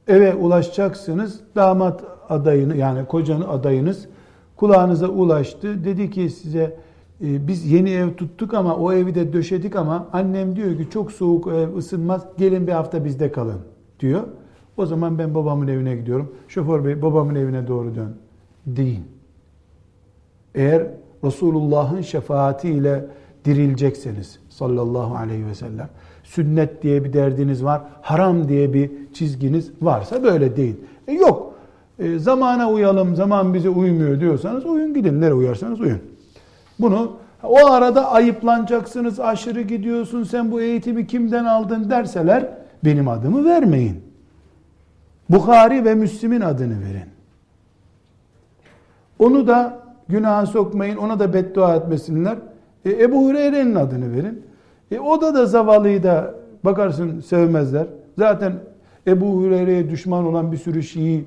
eve ulaşacaksınız. Damat adayını yani kocanın adayınız kulağınıza ulaştı. Dedi ki size e, biz yeni ev tuttuk ama o evi de döşedik ama annem diyor ki çok soğuk ev ısınmaz. Gelin bir hafta bizde kalın diyor. O zaman ben babamın evine gidiyorum. Şoför bey babamın evine doğru dön. Deyin. Eğer Resulullah'ın şefaatiyle dirilecekseniz sallallahu aleyhi ve sellem sünnet diye bir derdiniz var, haram diye bir çizginiz varsa böyle değil. E yok, e, zamana uyalım, zaman bize uymuyor diyorsanız uyun gidin, nereye uyarsanız uyun. Bunu o arada ayıplanacaksınız, aşırı gidiyorsun, sen bu eğitimi kimden aldın derseler benim adımı vermeyin. Bukhari ve Müslim'in adını verin. Onu da günaha sokmayın, ona da beddua etmesinler. E, Ebu Hureyre'nin adını verin. E, da da zavallıyı da bakarsın sevmezler. Zaten Ebu Hureyre'ye düşman olan bir sürü Şii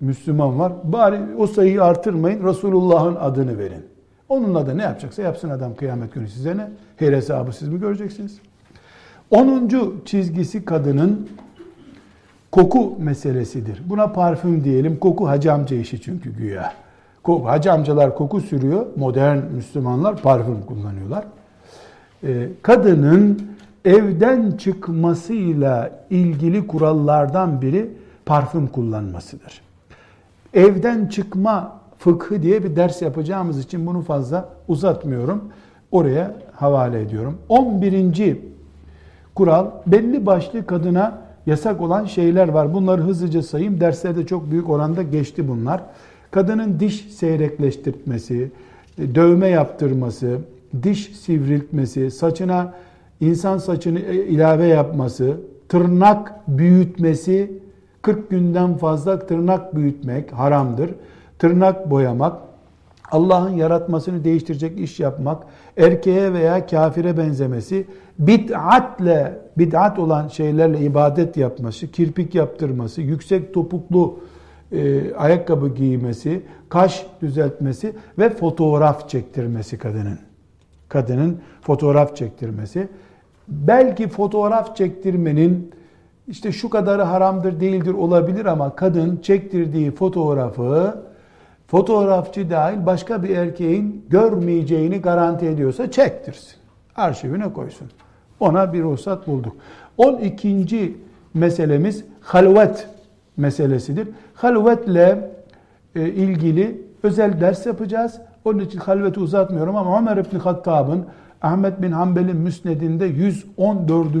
Müslüman var. Bari o sayıyı artırmayın. Resulullah'ın adını verin. Onunla da ne yapacaksa yapsın adam kıyamet günü size ne? Her hesabı siz mi göreceksiniz? Onuncu çizgisi kadının koku meselesidir. Buna parfüm diyelim. Koku hacı amca işi çünkü güya. Hacı amcalar koku sürüyor. Modern Müslümanlar parfüm kullanıyorlar. Ee, kadının evden çıkmasıyla ilgili kurallardan biri parfüm kullanmasıdır. Evden çıkma fıkhı diye bir ders yapacağımız için bunu fazla uzatmıyorum. Oraya havale ediyorum. 11. kural belli başlı kadına yasak olan şeyler var. Bunları hızlıca sayayım. Derslerde çok büyük oranda geçti bunlar. Kadının diş seyrekleştirmesi, dövme yaptırması, diş sivriltmesi, saçına insan saçını ilave yapması, tırnak büyütmesi, 40 günden fazla tırnak büyütmek haramdır. Tırnak boyamak, Allah'ın yaratmasını değiştirecek iş yapmak, erkeğe veya kafire benzemesi, bid'atle, bid'at olan şeylerle ibadet yapması, kirpik yaptırması, yüksek topuklu e, ayakkabı giymesi, kaş düzeltmesi ve fotoğraf çektirmesi kadının kadının fotoğraf çektirmesi. Belki fotoğraf çektirmenin işte şu kadarı haramdır değildir olabilir ama kadın çektirdiği fotoğrafı fotoğrafçı dahil başka bir erkeğin görmeyeceğini garanti ediyorsa çektirsin. Arşivine koysun. Ona bir ruhsat bulduk. 12. meselemiz halvet meselesidir. Halvetle e, ilgili özel ders yapacağız. Onun için halveti uzatmıyorum ama Ömer İbni Hattab'ın Ahmet bin Hanbel'in müsnedinde 114.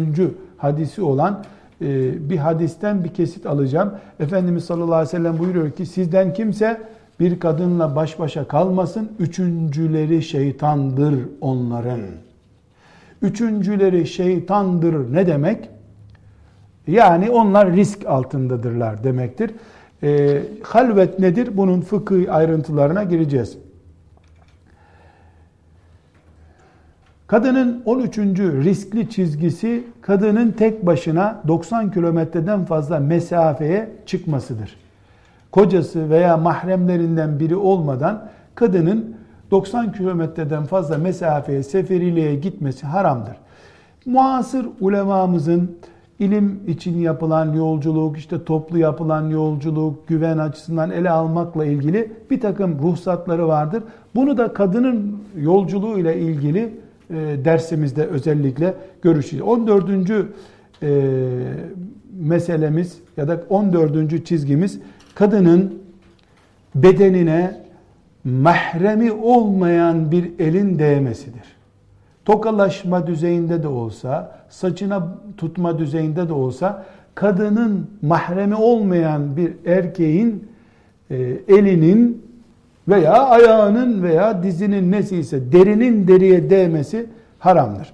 hadisi olan e, bir hadisten bir kesit alacağım. Efendimiz sallallahu aleyhi ve sellem buyuruyor ki sizden kimse bir kadınla baş başa kalmasın. Üçüncüleri şeytandır onların. Üçüncüleri şeytandır ne demek? Yani onlar risk altındadırlar demektir. E, halvet nedir? Bunun fıkıh ayrıntılarına gireceğiz. Kadının 13. riskli çizgisi kadının tek başına 90 kilometreden fazla mesafeye çıkmasıdır. Kocası veya mahremlerinden biri olmadan kadının 90 kilometreden fazla mesafeye seferiliğe gitmesi haramdır. Muasır ulemamızın ilim için yapılan yolculuk, işte toplu yapılan yolculuk, güven açısından ele almakla ilgili bir takım ruhsatları vardır. Bunu da kadının yolculuğu ile ilgili dersimizde özellikle görüşeceğiz. 14. E, meselemiz ya da 14. çizgimiz kadının bedenine mahremi olmayan bir elin değmesidir. Tokalaşma düzeyinde de olsa, saçına tutma düzeyinde de olsa kadının mahremi olmayan bir erkeğin e, elinin veya ayağının veya dizinin nesi ise derinin deriye değmesi haramdır.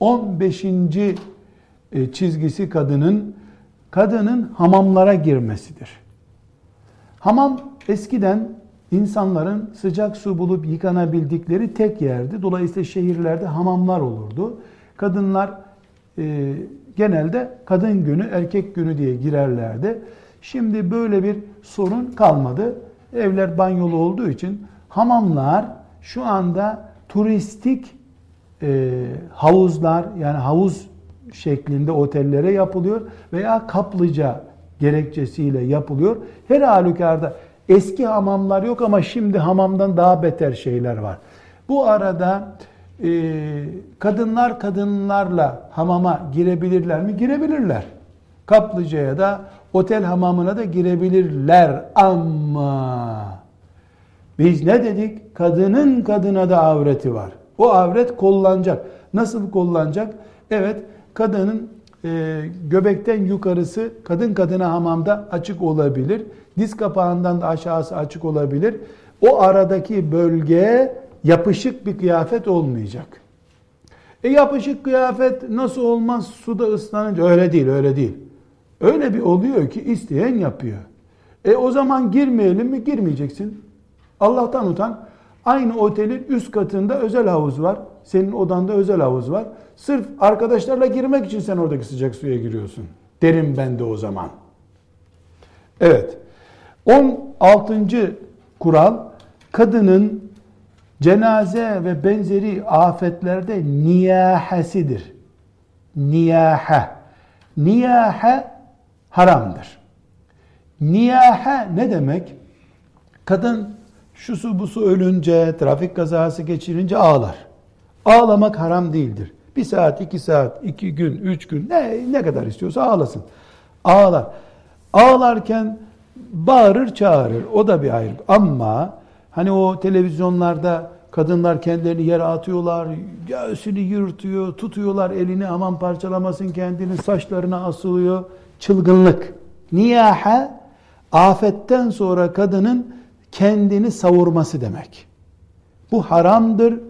15. E, çizgisi kadının kadının hamamlara girmesidir. Hamam eskiden insanların sıcak su bulup yıkanabildikleri tek yerdi. Dolayısıyla şehirlerde hamamlar olurdu. Kadınlar e, genelde kadın günü, erkek günü diye girerlerdi. Şimdi böyle bir sorun kalmadı. Evler banyolu olduğu için hamamlar şu anda turistik e, havuzlar yani havuz şeklinde otellere yapılıyor veya kaplıca gerekçesiyle yapılıyor. Her halükarda eski hamamlar yok ama şimdi hamamdan daha beter şeyler var. Bu arada e, kadınlar kadınlarla hamama girebilirler mi? Girebilirler. Kaplıcaya da otel hamamına da girebilirler ama biz ne dedik? Kadının kadına da avreti var. O avret kollanacak. Nasıl kollanacak? Evet, kadının e, göbekten yukarısı kadın kadına hamamda açık olabilir. Diz kapağından da aşağısı açık olabilir. O aradaki bölge yapışık bir kıyafet olmayacak. E yapışık kıyafet nasıl olmaz suda ıslanınca? Öyle değil, öyle değil. Öyle bir oluyor ki isteyen yapıyor. E o zaman girmeyelim mi? Girmeyeceksin. Allah'tan utan. Aynı otelin üst katında özel havuz var. Senin odanda özel havuz var. Sırf arkadaşlarla girmek için sen oradaki sıcak suya giriyorsun. Derim ben de o zaman. Evet. 16. kural kadının cenaze ve benzeri afetlerde niyahesidir. Niyahe. Niyahe haramdır. Niyahe ne demek? Kadın şu su bu su ölünce, trafik kazası geçirince ağlar. Ağlamak haram değildir. Bir saat, iki saat, iki gün, üç gün ne, ne kadar istiyorsa ağlasın. Ağlar. Ağlarken bağırır çağırır. O da bir ayrı. Ama hani o televizyonlarda kadınlar kendilerini yere atıyorlar, göğsünü yırtıyor, tutuyorlar elini aman parçalamasın kendini, saçlarına asılıyor çılgınlık. Niyahe afetten sonra kadının kendini savurması demek. Bu haramdır.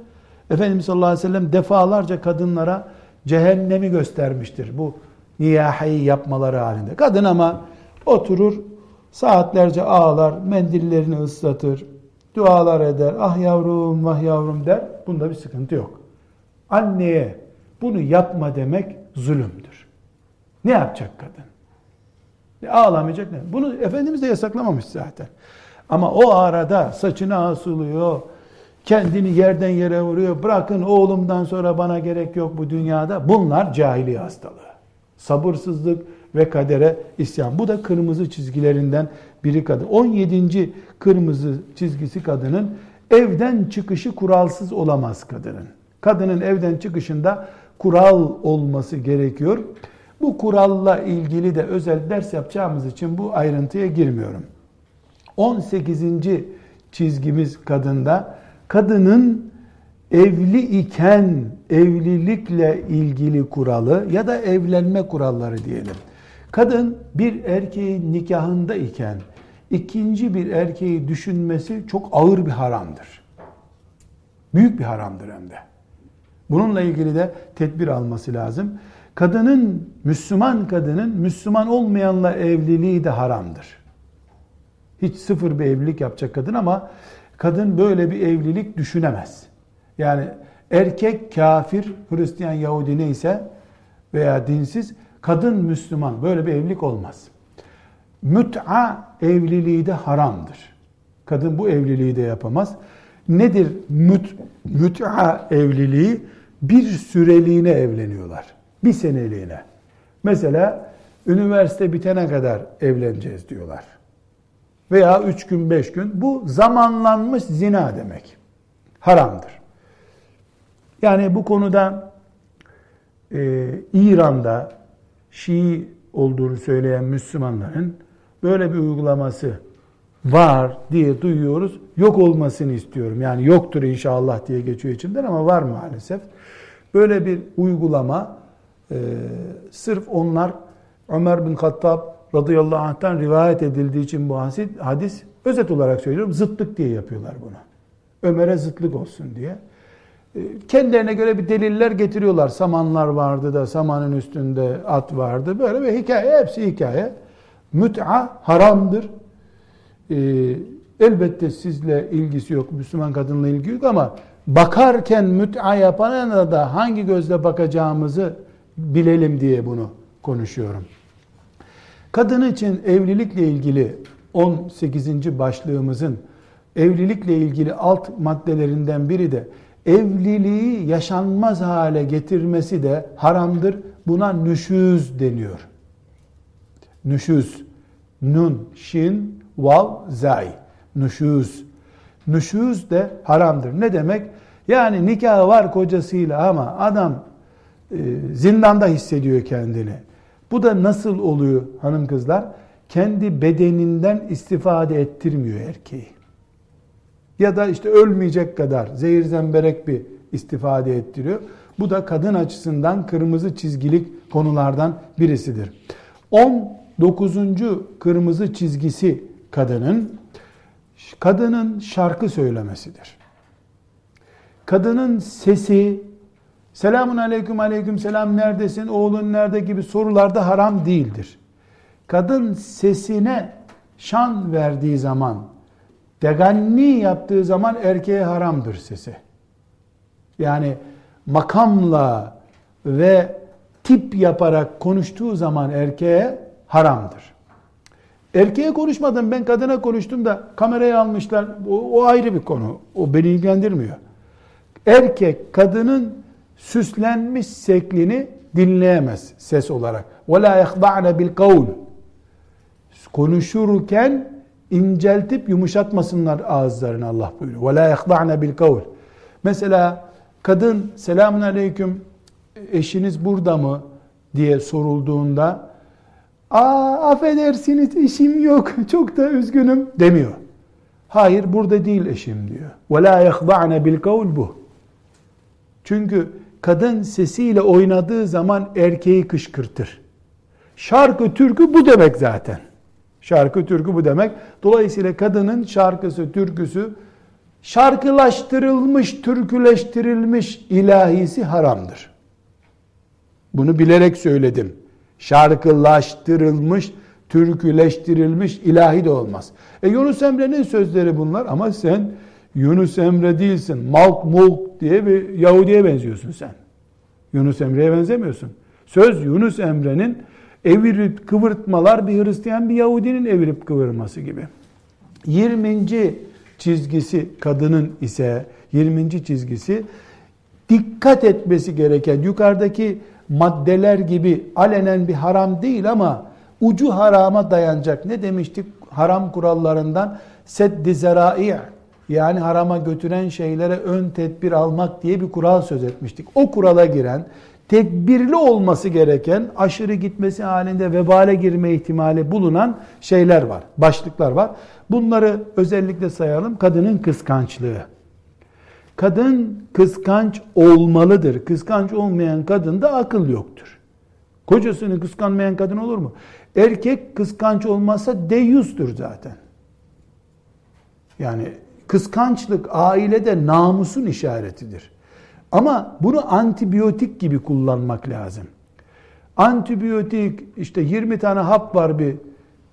Efendimiz sallallahu aleyhi ve sellem defalarca kadınlara cehennemi göstermiştir. Bu niyaheyi yapmaları halinde. Kadın ama oturur saatlerce ağlar, mendillerini ıslatır, dualar eder. Ah yavrum, vah yavrum der. Bunda bir sıkıntı yok. Anneye bunu yapma demek zulümdür. Ne yapacak kadın? Ağlamayacak ne? Bunu Efendimiz de yasaklamamış zaten. Ama o arada saçını asılıyor, kendini yerden yere vuruyor. Bırakın oğlumdan sonra bana gerek yok bu dünyada. Bunlar cahiliye hastalığı. Sabırsızlık ve kadere isyan. Bu da kırmızı çizgilerinden biri kadın. 17. kırmızı çizgisi kadının evden çıkışı kuralsız olamaz kadının. Kadının evden çıkışında kural olması gerekiyor. Bu kuralla ilgili de özel ders yapacağımız için bu ayrıntıya girmiyorum. 18. çizgimiz kadında kadının evli iken evlilikle ilgili kuralı ya da evlenme kuralları diyelim. Kadın bir erkeğin nikahında iken ikinci bir erkeği düşünmesi çok ağır bir haramdır. Büyük bir haramdır hem de. Bununla ilgili de tedbir alması lazım. Kadının, Müslüman kadının Müslüman olmayanla evliliği de haramdır. Hiç sıfır bir evlilik yapacak kadın ama kadın böyle bir evlilik düşünemez. Yani erkek kafir, Hristiyan, Yahudi neyse veya dinsiz, kadın Müslüman böyle bir evlilik olmaz. Müt'a evliliği de haramdır. Kadın bu evliliği de yapamaz. Nedir müt, müt'a evliliği? Bir süreliğine evleniyorlar. Bir seneliğine. Mesela üniversite bitene kadar evleneceğiz diyorlar. Veya üç gün beş gün. Bu zamanlanmış zina demek. Haramdır. Yani bu konuda e, İran'da Şii olduğunu söyleyen Müslümanların böyle bir uygulaması var diye duyuyoruz. Yok olmasını istiyorum. Yani yoktur inşallah diye geçiyor içinden ama var maalesef. Böyle bir uygulama e, sırf onlar Ömer bin Hattab radıyallahu anh'tan rivayet edildiği için bu hadis, hadis özet olarak söylüyorum zıtlık diye yapıyorlar bunu. Ömer'e zıtlık olsun diye. E, kendilerine göre bir deliller getiriyorlar. Samanlar vardı da samanın üstünde at vardı. Böyle bir hikaye, hepsi hikaye. Müt'a haramdır. Ee, elbette sizle ilgisi yok, Müslüman kadınla ilgisi yok ama bakarken müt'a yapana da hangi gözle bakacağımızı bilelim diye bunu konuşuyorum. Kadın için evlilikle ilgili 18. başlığımızın evlilikle ilgili alt maddelerinden biri de evliliği yaşanmaz hale getirmesi de haramdır. Buna nüşüz deniyor. Nüşüz. Nun, şin, vav, zay. Nüşüz. Nüşüz de haramdır. Ne demek? Yani nikahı var kocasıyla ama adam e, zindanda hissediyor kendini. Bu da nasıl oluyor hanım kızlar? Kendi bedeninden istifade ettirmiyor erkeği. Ya da işte ölmeyecek kadar zehir zemberek bir istifade ettiriyor. Bu da kadın açısından kırmızı çizgilik konulardan birisidir. 19. kırmızı çizgisi kadının kadının şarkı söylemesidir. Kadının sesi selamun aleyküm aleyküm selam neredesin oğlun nerede gibi sorularda haram değildir. Kadın sesine şan verdiği zaman deganni yaptığı zaman erkeğe haramdır sesi. Yani makamla ve tip yaparak konuştuğu zaman erkeğe haramdır. Erkeğe konuşmadım ben kadına konuştum da kamerayı almışlar. O, o ayrı bir konu. O beni ilgilendirmiyor. Erkek kadının süslenmiş şeklini dinleyemez ses olarak. وَلَا يَخْضَعْنَ بِالْقَوْلِ Konuşurken inceltip yumuşatmasınlar ağızlarını Allah buyuruyor. Ve la yahda'ne bil kavl. Mesela kadın selamun aleyküm eşiniz burada mı diye sorulduğunda aa affedersiniz işim yok *laughs* çok da üzgünüm demiyor. Hayır burada değil eşim diyor. Ve la yahda'ne bil kavl bu. Çünkü kadın sesiyle oynadığı zaman erkeği kışkırtır. Şarkı türkü bu demek zaten. Şarkı türkü bu demek. Dolayısıyla kadının şarkısı, türküsü şarkılaştırılmış, türküleştirilmiş ilahisi haramdır. Bunu bilerek söyledim. Şarkılaştırılmış, türküleştirilmiş ilahi de olmaz. E Yunus Emre'nin sözleri bunlar ama sen Yunus Emre değilsin. Malk mulk diye bir Yahudi'ye benziyorsun sen. Yunus Emre'ye benzemiyorsun. Söz Yunus Emre'nin evirip kıvırtmalar bir Hristiyan bir Yahudinin evirip kıvırması gibi. 20. çizgisi kadının ise 20. çizgisi dikkat etmesi gereken yukarıdaki maddeler gibi alenen bir haram değil ama ucu harama dayanacak. Ne demiştik? Haram kurallarından seddi zerai yani harama götüren şeylere ön tedbir almak diye bir kural söz etmiştik. O kurala giren tedbirli olması gereken aşırı gitmesi halinde vebale girme ihtimali bulunan şeyler var. Başlıklar var. Bunları özellikle sayalım. Kadının kıskançlığı. Kadın kıskanç olmalıdır. Kıskanç olmayan kadında akıl yoktur. Kocasını kıskanmayan kadın olur mu? Erkek kıskanç olmazsa deyyustur zaten. Yani kıskançlık ailede namusun işaretidir. Ama bunu antibiyotik gibi kullanmak lazım. Antibiyotik işte 20 tane hap var bir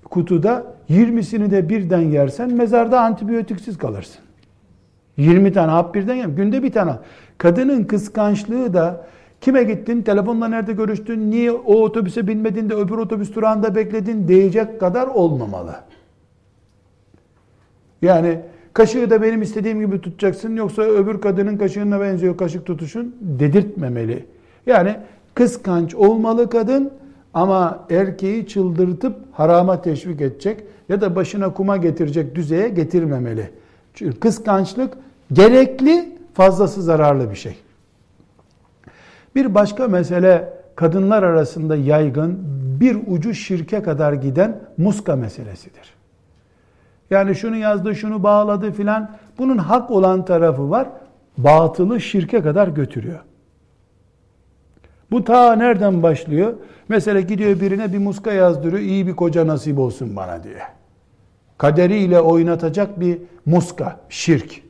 kutuda 20'sini de birden yersen mezarda antibiyotiksiz kalırsın. 20 tane hap birden yem. Günde bir tane. Kadının kıskançlığı da kime gittin, telefonla nerede görüştün, niye o otobüse binmedin de öbür otobüs durağında bekledin diyecek kadar olmamalı. Yani kaşığı da benim istediğim gibi tutacaksın yoksa öbür kadının kaşığına benziyor kaşık tutuşun dedirtmemeli. Yani kıskanç olmalı kadın ama erkeği çıldırtıp harama teşvik edecek ya da başına kuma getirecek düzeye getirmemeli. Çünkü kıskançlık gerekli, fazlası zararlı bir şey. Bir başka mesele kadınlar arasında yaygın, bir ucu şirke kadar giden muska meselesidir. Yani şunu yazdı, şunu bağladı filan. Bunun hak olan tarafı var. Batılı şirke kadar götürüyor. Bu ta nereden başlıyor? Mesela gidiyor birine bir muska yazdırıyor. iyi bir koca nasip olsun bana diye. Kaderiyle oynatacak bir muska, şirk.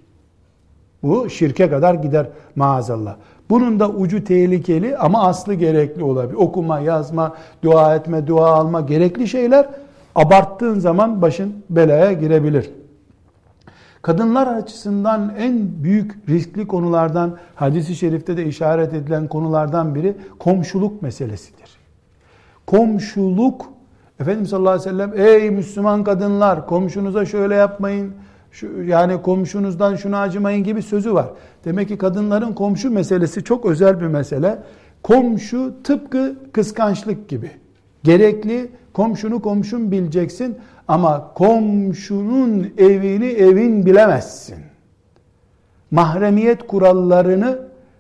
Bu şirke kadar gider maazallah. Bunun da ucu tehlikeli ama aslı gerekli olabilir. Okuma, yazma, dua etme, dua alma gerekli şeyler abarttığın zaman başın belaya girebilir. Kadınlar açısından en büyük riskli konulardan, hadisi şerifte de işaret edilen konulardan biri komşuluk meselesidir. Komşuluk, Efendimiz sallallahu aleyhi ve sellem, ey Müslüman kadınlar komşunuza şöyle yapmayın, şu, yani komşunuzdan şunu acımayın gibi sözü var. Demek ki kadınların komşu meselesi çok özel bir mesele. Komşu tıpkı kıskançlık gibi. Gerekli komşunu komşun bileceksin ama komşunun evini evin bilemezsin. Mahremiyet kurallarını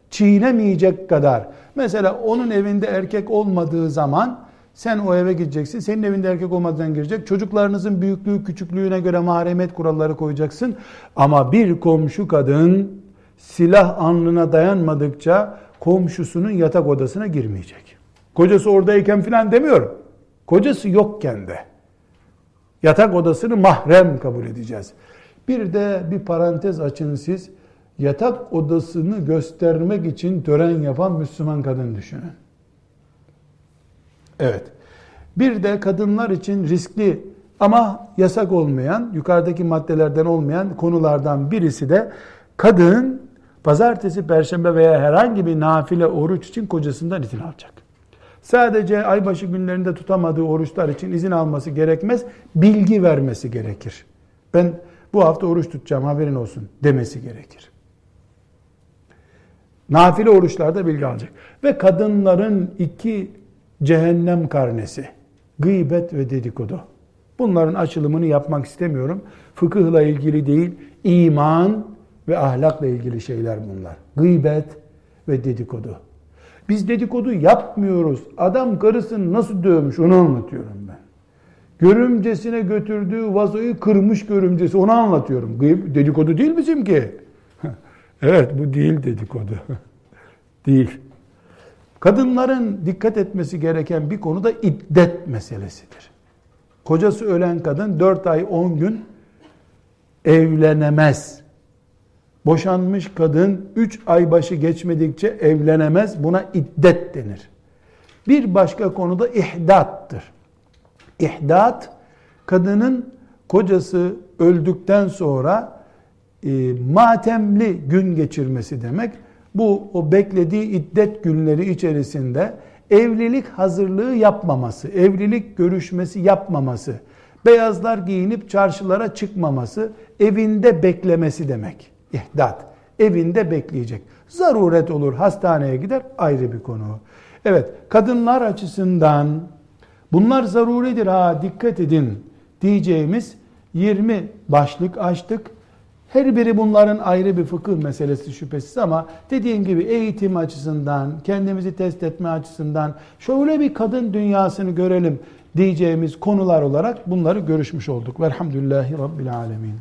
çiğnemeyecek kadar. Mesela onun evinde erkek olmadığı zaman sen o eve gideceksin. Senin evinde erkek olmadan girecek. Çocuklarınızın büyüklüğü küçüklüğüne göre mahremiyet kuralları koyacaksın. Ama bir komşu kadın silah alnına dayanmadıkça komşusunun yatak odasına girmeyecek. Kocası oradayken filan demiyorum. Kocası yokken de yatak odasını mahrem kabul edeceğiz. Bir de bir parantez açın siz. Yatak odasını göstermek için tören yapan Müslüman kadın düşünün. Evet. Bir de kadınlar için riskli ama yasak olmayan, yukarıdaki maddelerden olmayan konulardan birisi de kadın pazartesi, perşembe veya herhangi bir nafile oruç için kocasından izin alacak. Sadece aybaşı günlerinde tutamadığı oruçlar için izin alması gerekmez, bilgi vermesi gerekir. Ben bu hafta oruç tutacağım haberin olsun demesi gerekir. Nafile oruçlarda bilgi alacak. Ve kadınların iki cehennem karnesi, gıybet ve dedikodu. Bunların açılımını yapmak istemiyorum. Fıkıhla ilgili değil, iman ve ahlakla ilgili şeyler bunlar. Gıybet ve dedikodu. Biz dedikodu yapmıyoruz. Adam karısını nasıl dövmüş onu anlatıyorum ben. Görümcesine götürdüğü vazoyu kırmış görümcesi onu anlatıyorum. Dedikodu değil bizimki. *laughs* evet bu değil dedikodu. *laughs* değil. Kadınların dikkat etmesi gereken bir konu da iddet meselesidir. Kocası ölen kadın 4 ay 10 gün evlenemez. Boşanmış kadın 3 ay başı geçmedikçe evlenemez. Buna iddet denir. Bir başka konuda ihdattır. İhdat, kadının kocası öldükten sonra e, matemli gün geçirmesi demek. Bu o beklediği iddet günleri içerisinde evlilik hazırlığı yapmaması, evlilik görüşmesi yapmaması, beyazlar giyinip çarşılara çıkmaması, evinde beklemesi demek. İhdat. Evinde bekleyecek. Zaruret olur, hastaneye gider ayrı bir konu. Evet, kadınlar açısından bunlar zaruridir ha dikkat edin diyeceğimiz 20 başlık açtık. Her biri bunların ayrı bir fıkıh meselesi şüphesiz ama dediğim gibi eğitim açısından, kendimizi test etme açısından şöyle bir kadın dünyasını görelim diyeceğimiz konular olarak bunları görüşmüş olduk. Velhamdülillahi Rabbil Alemin.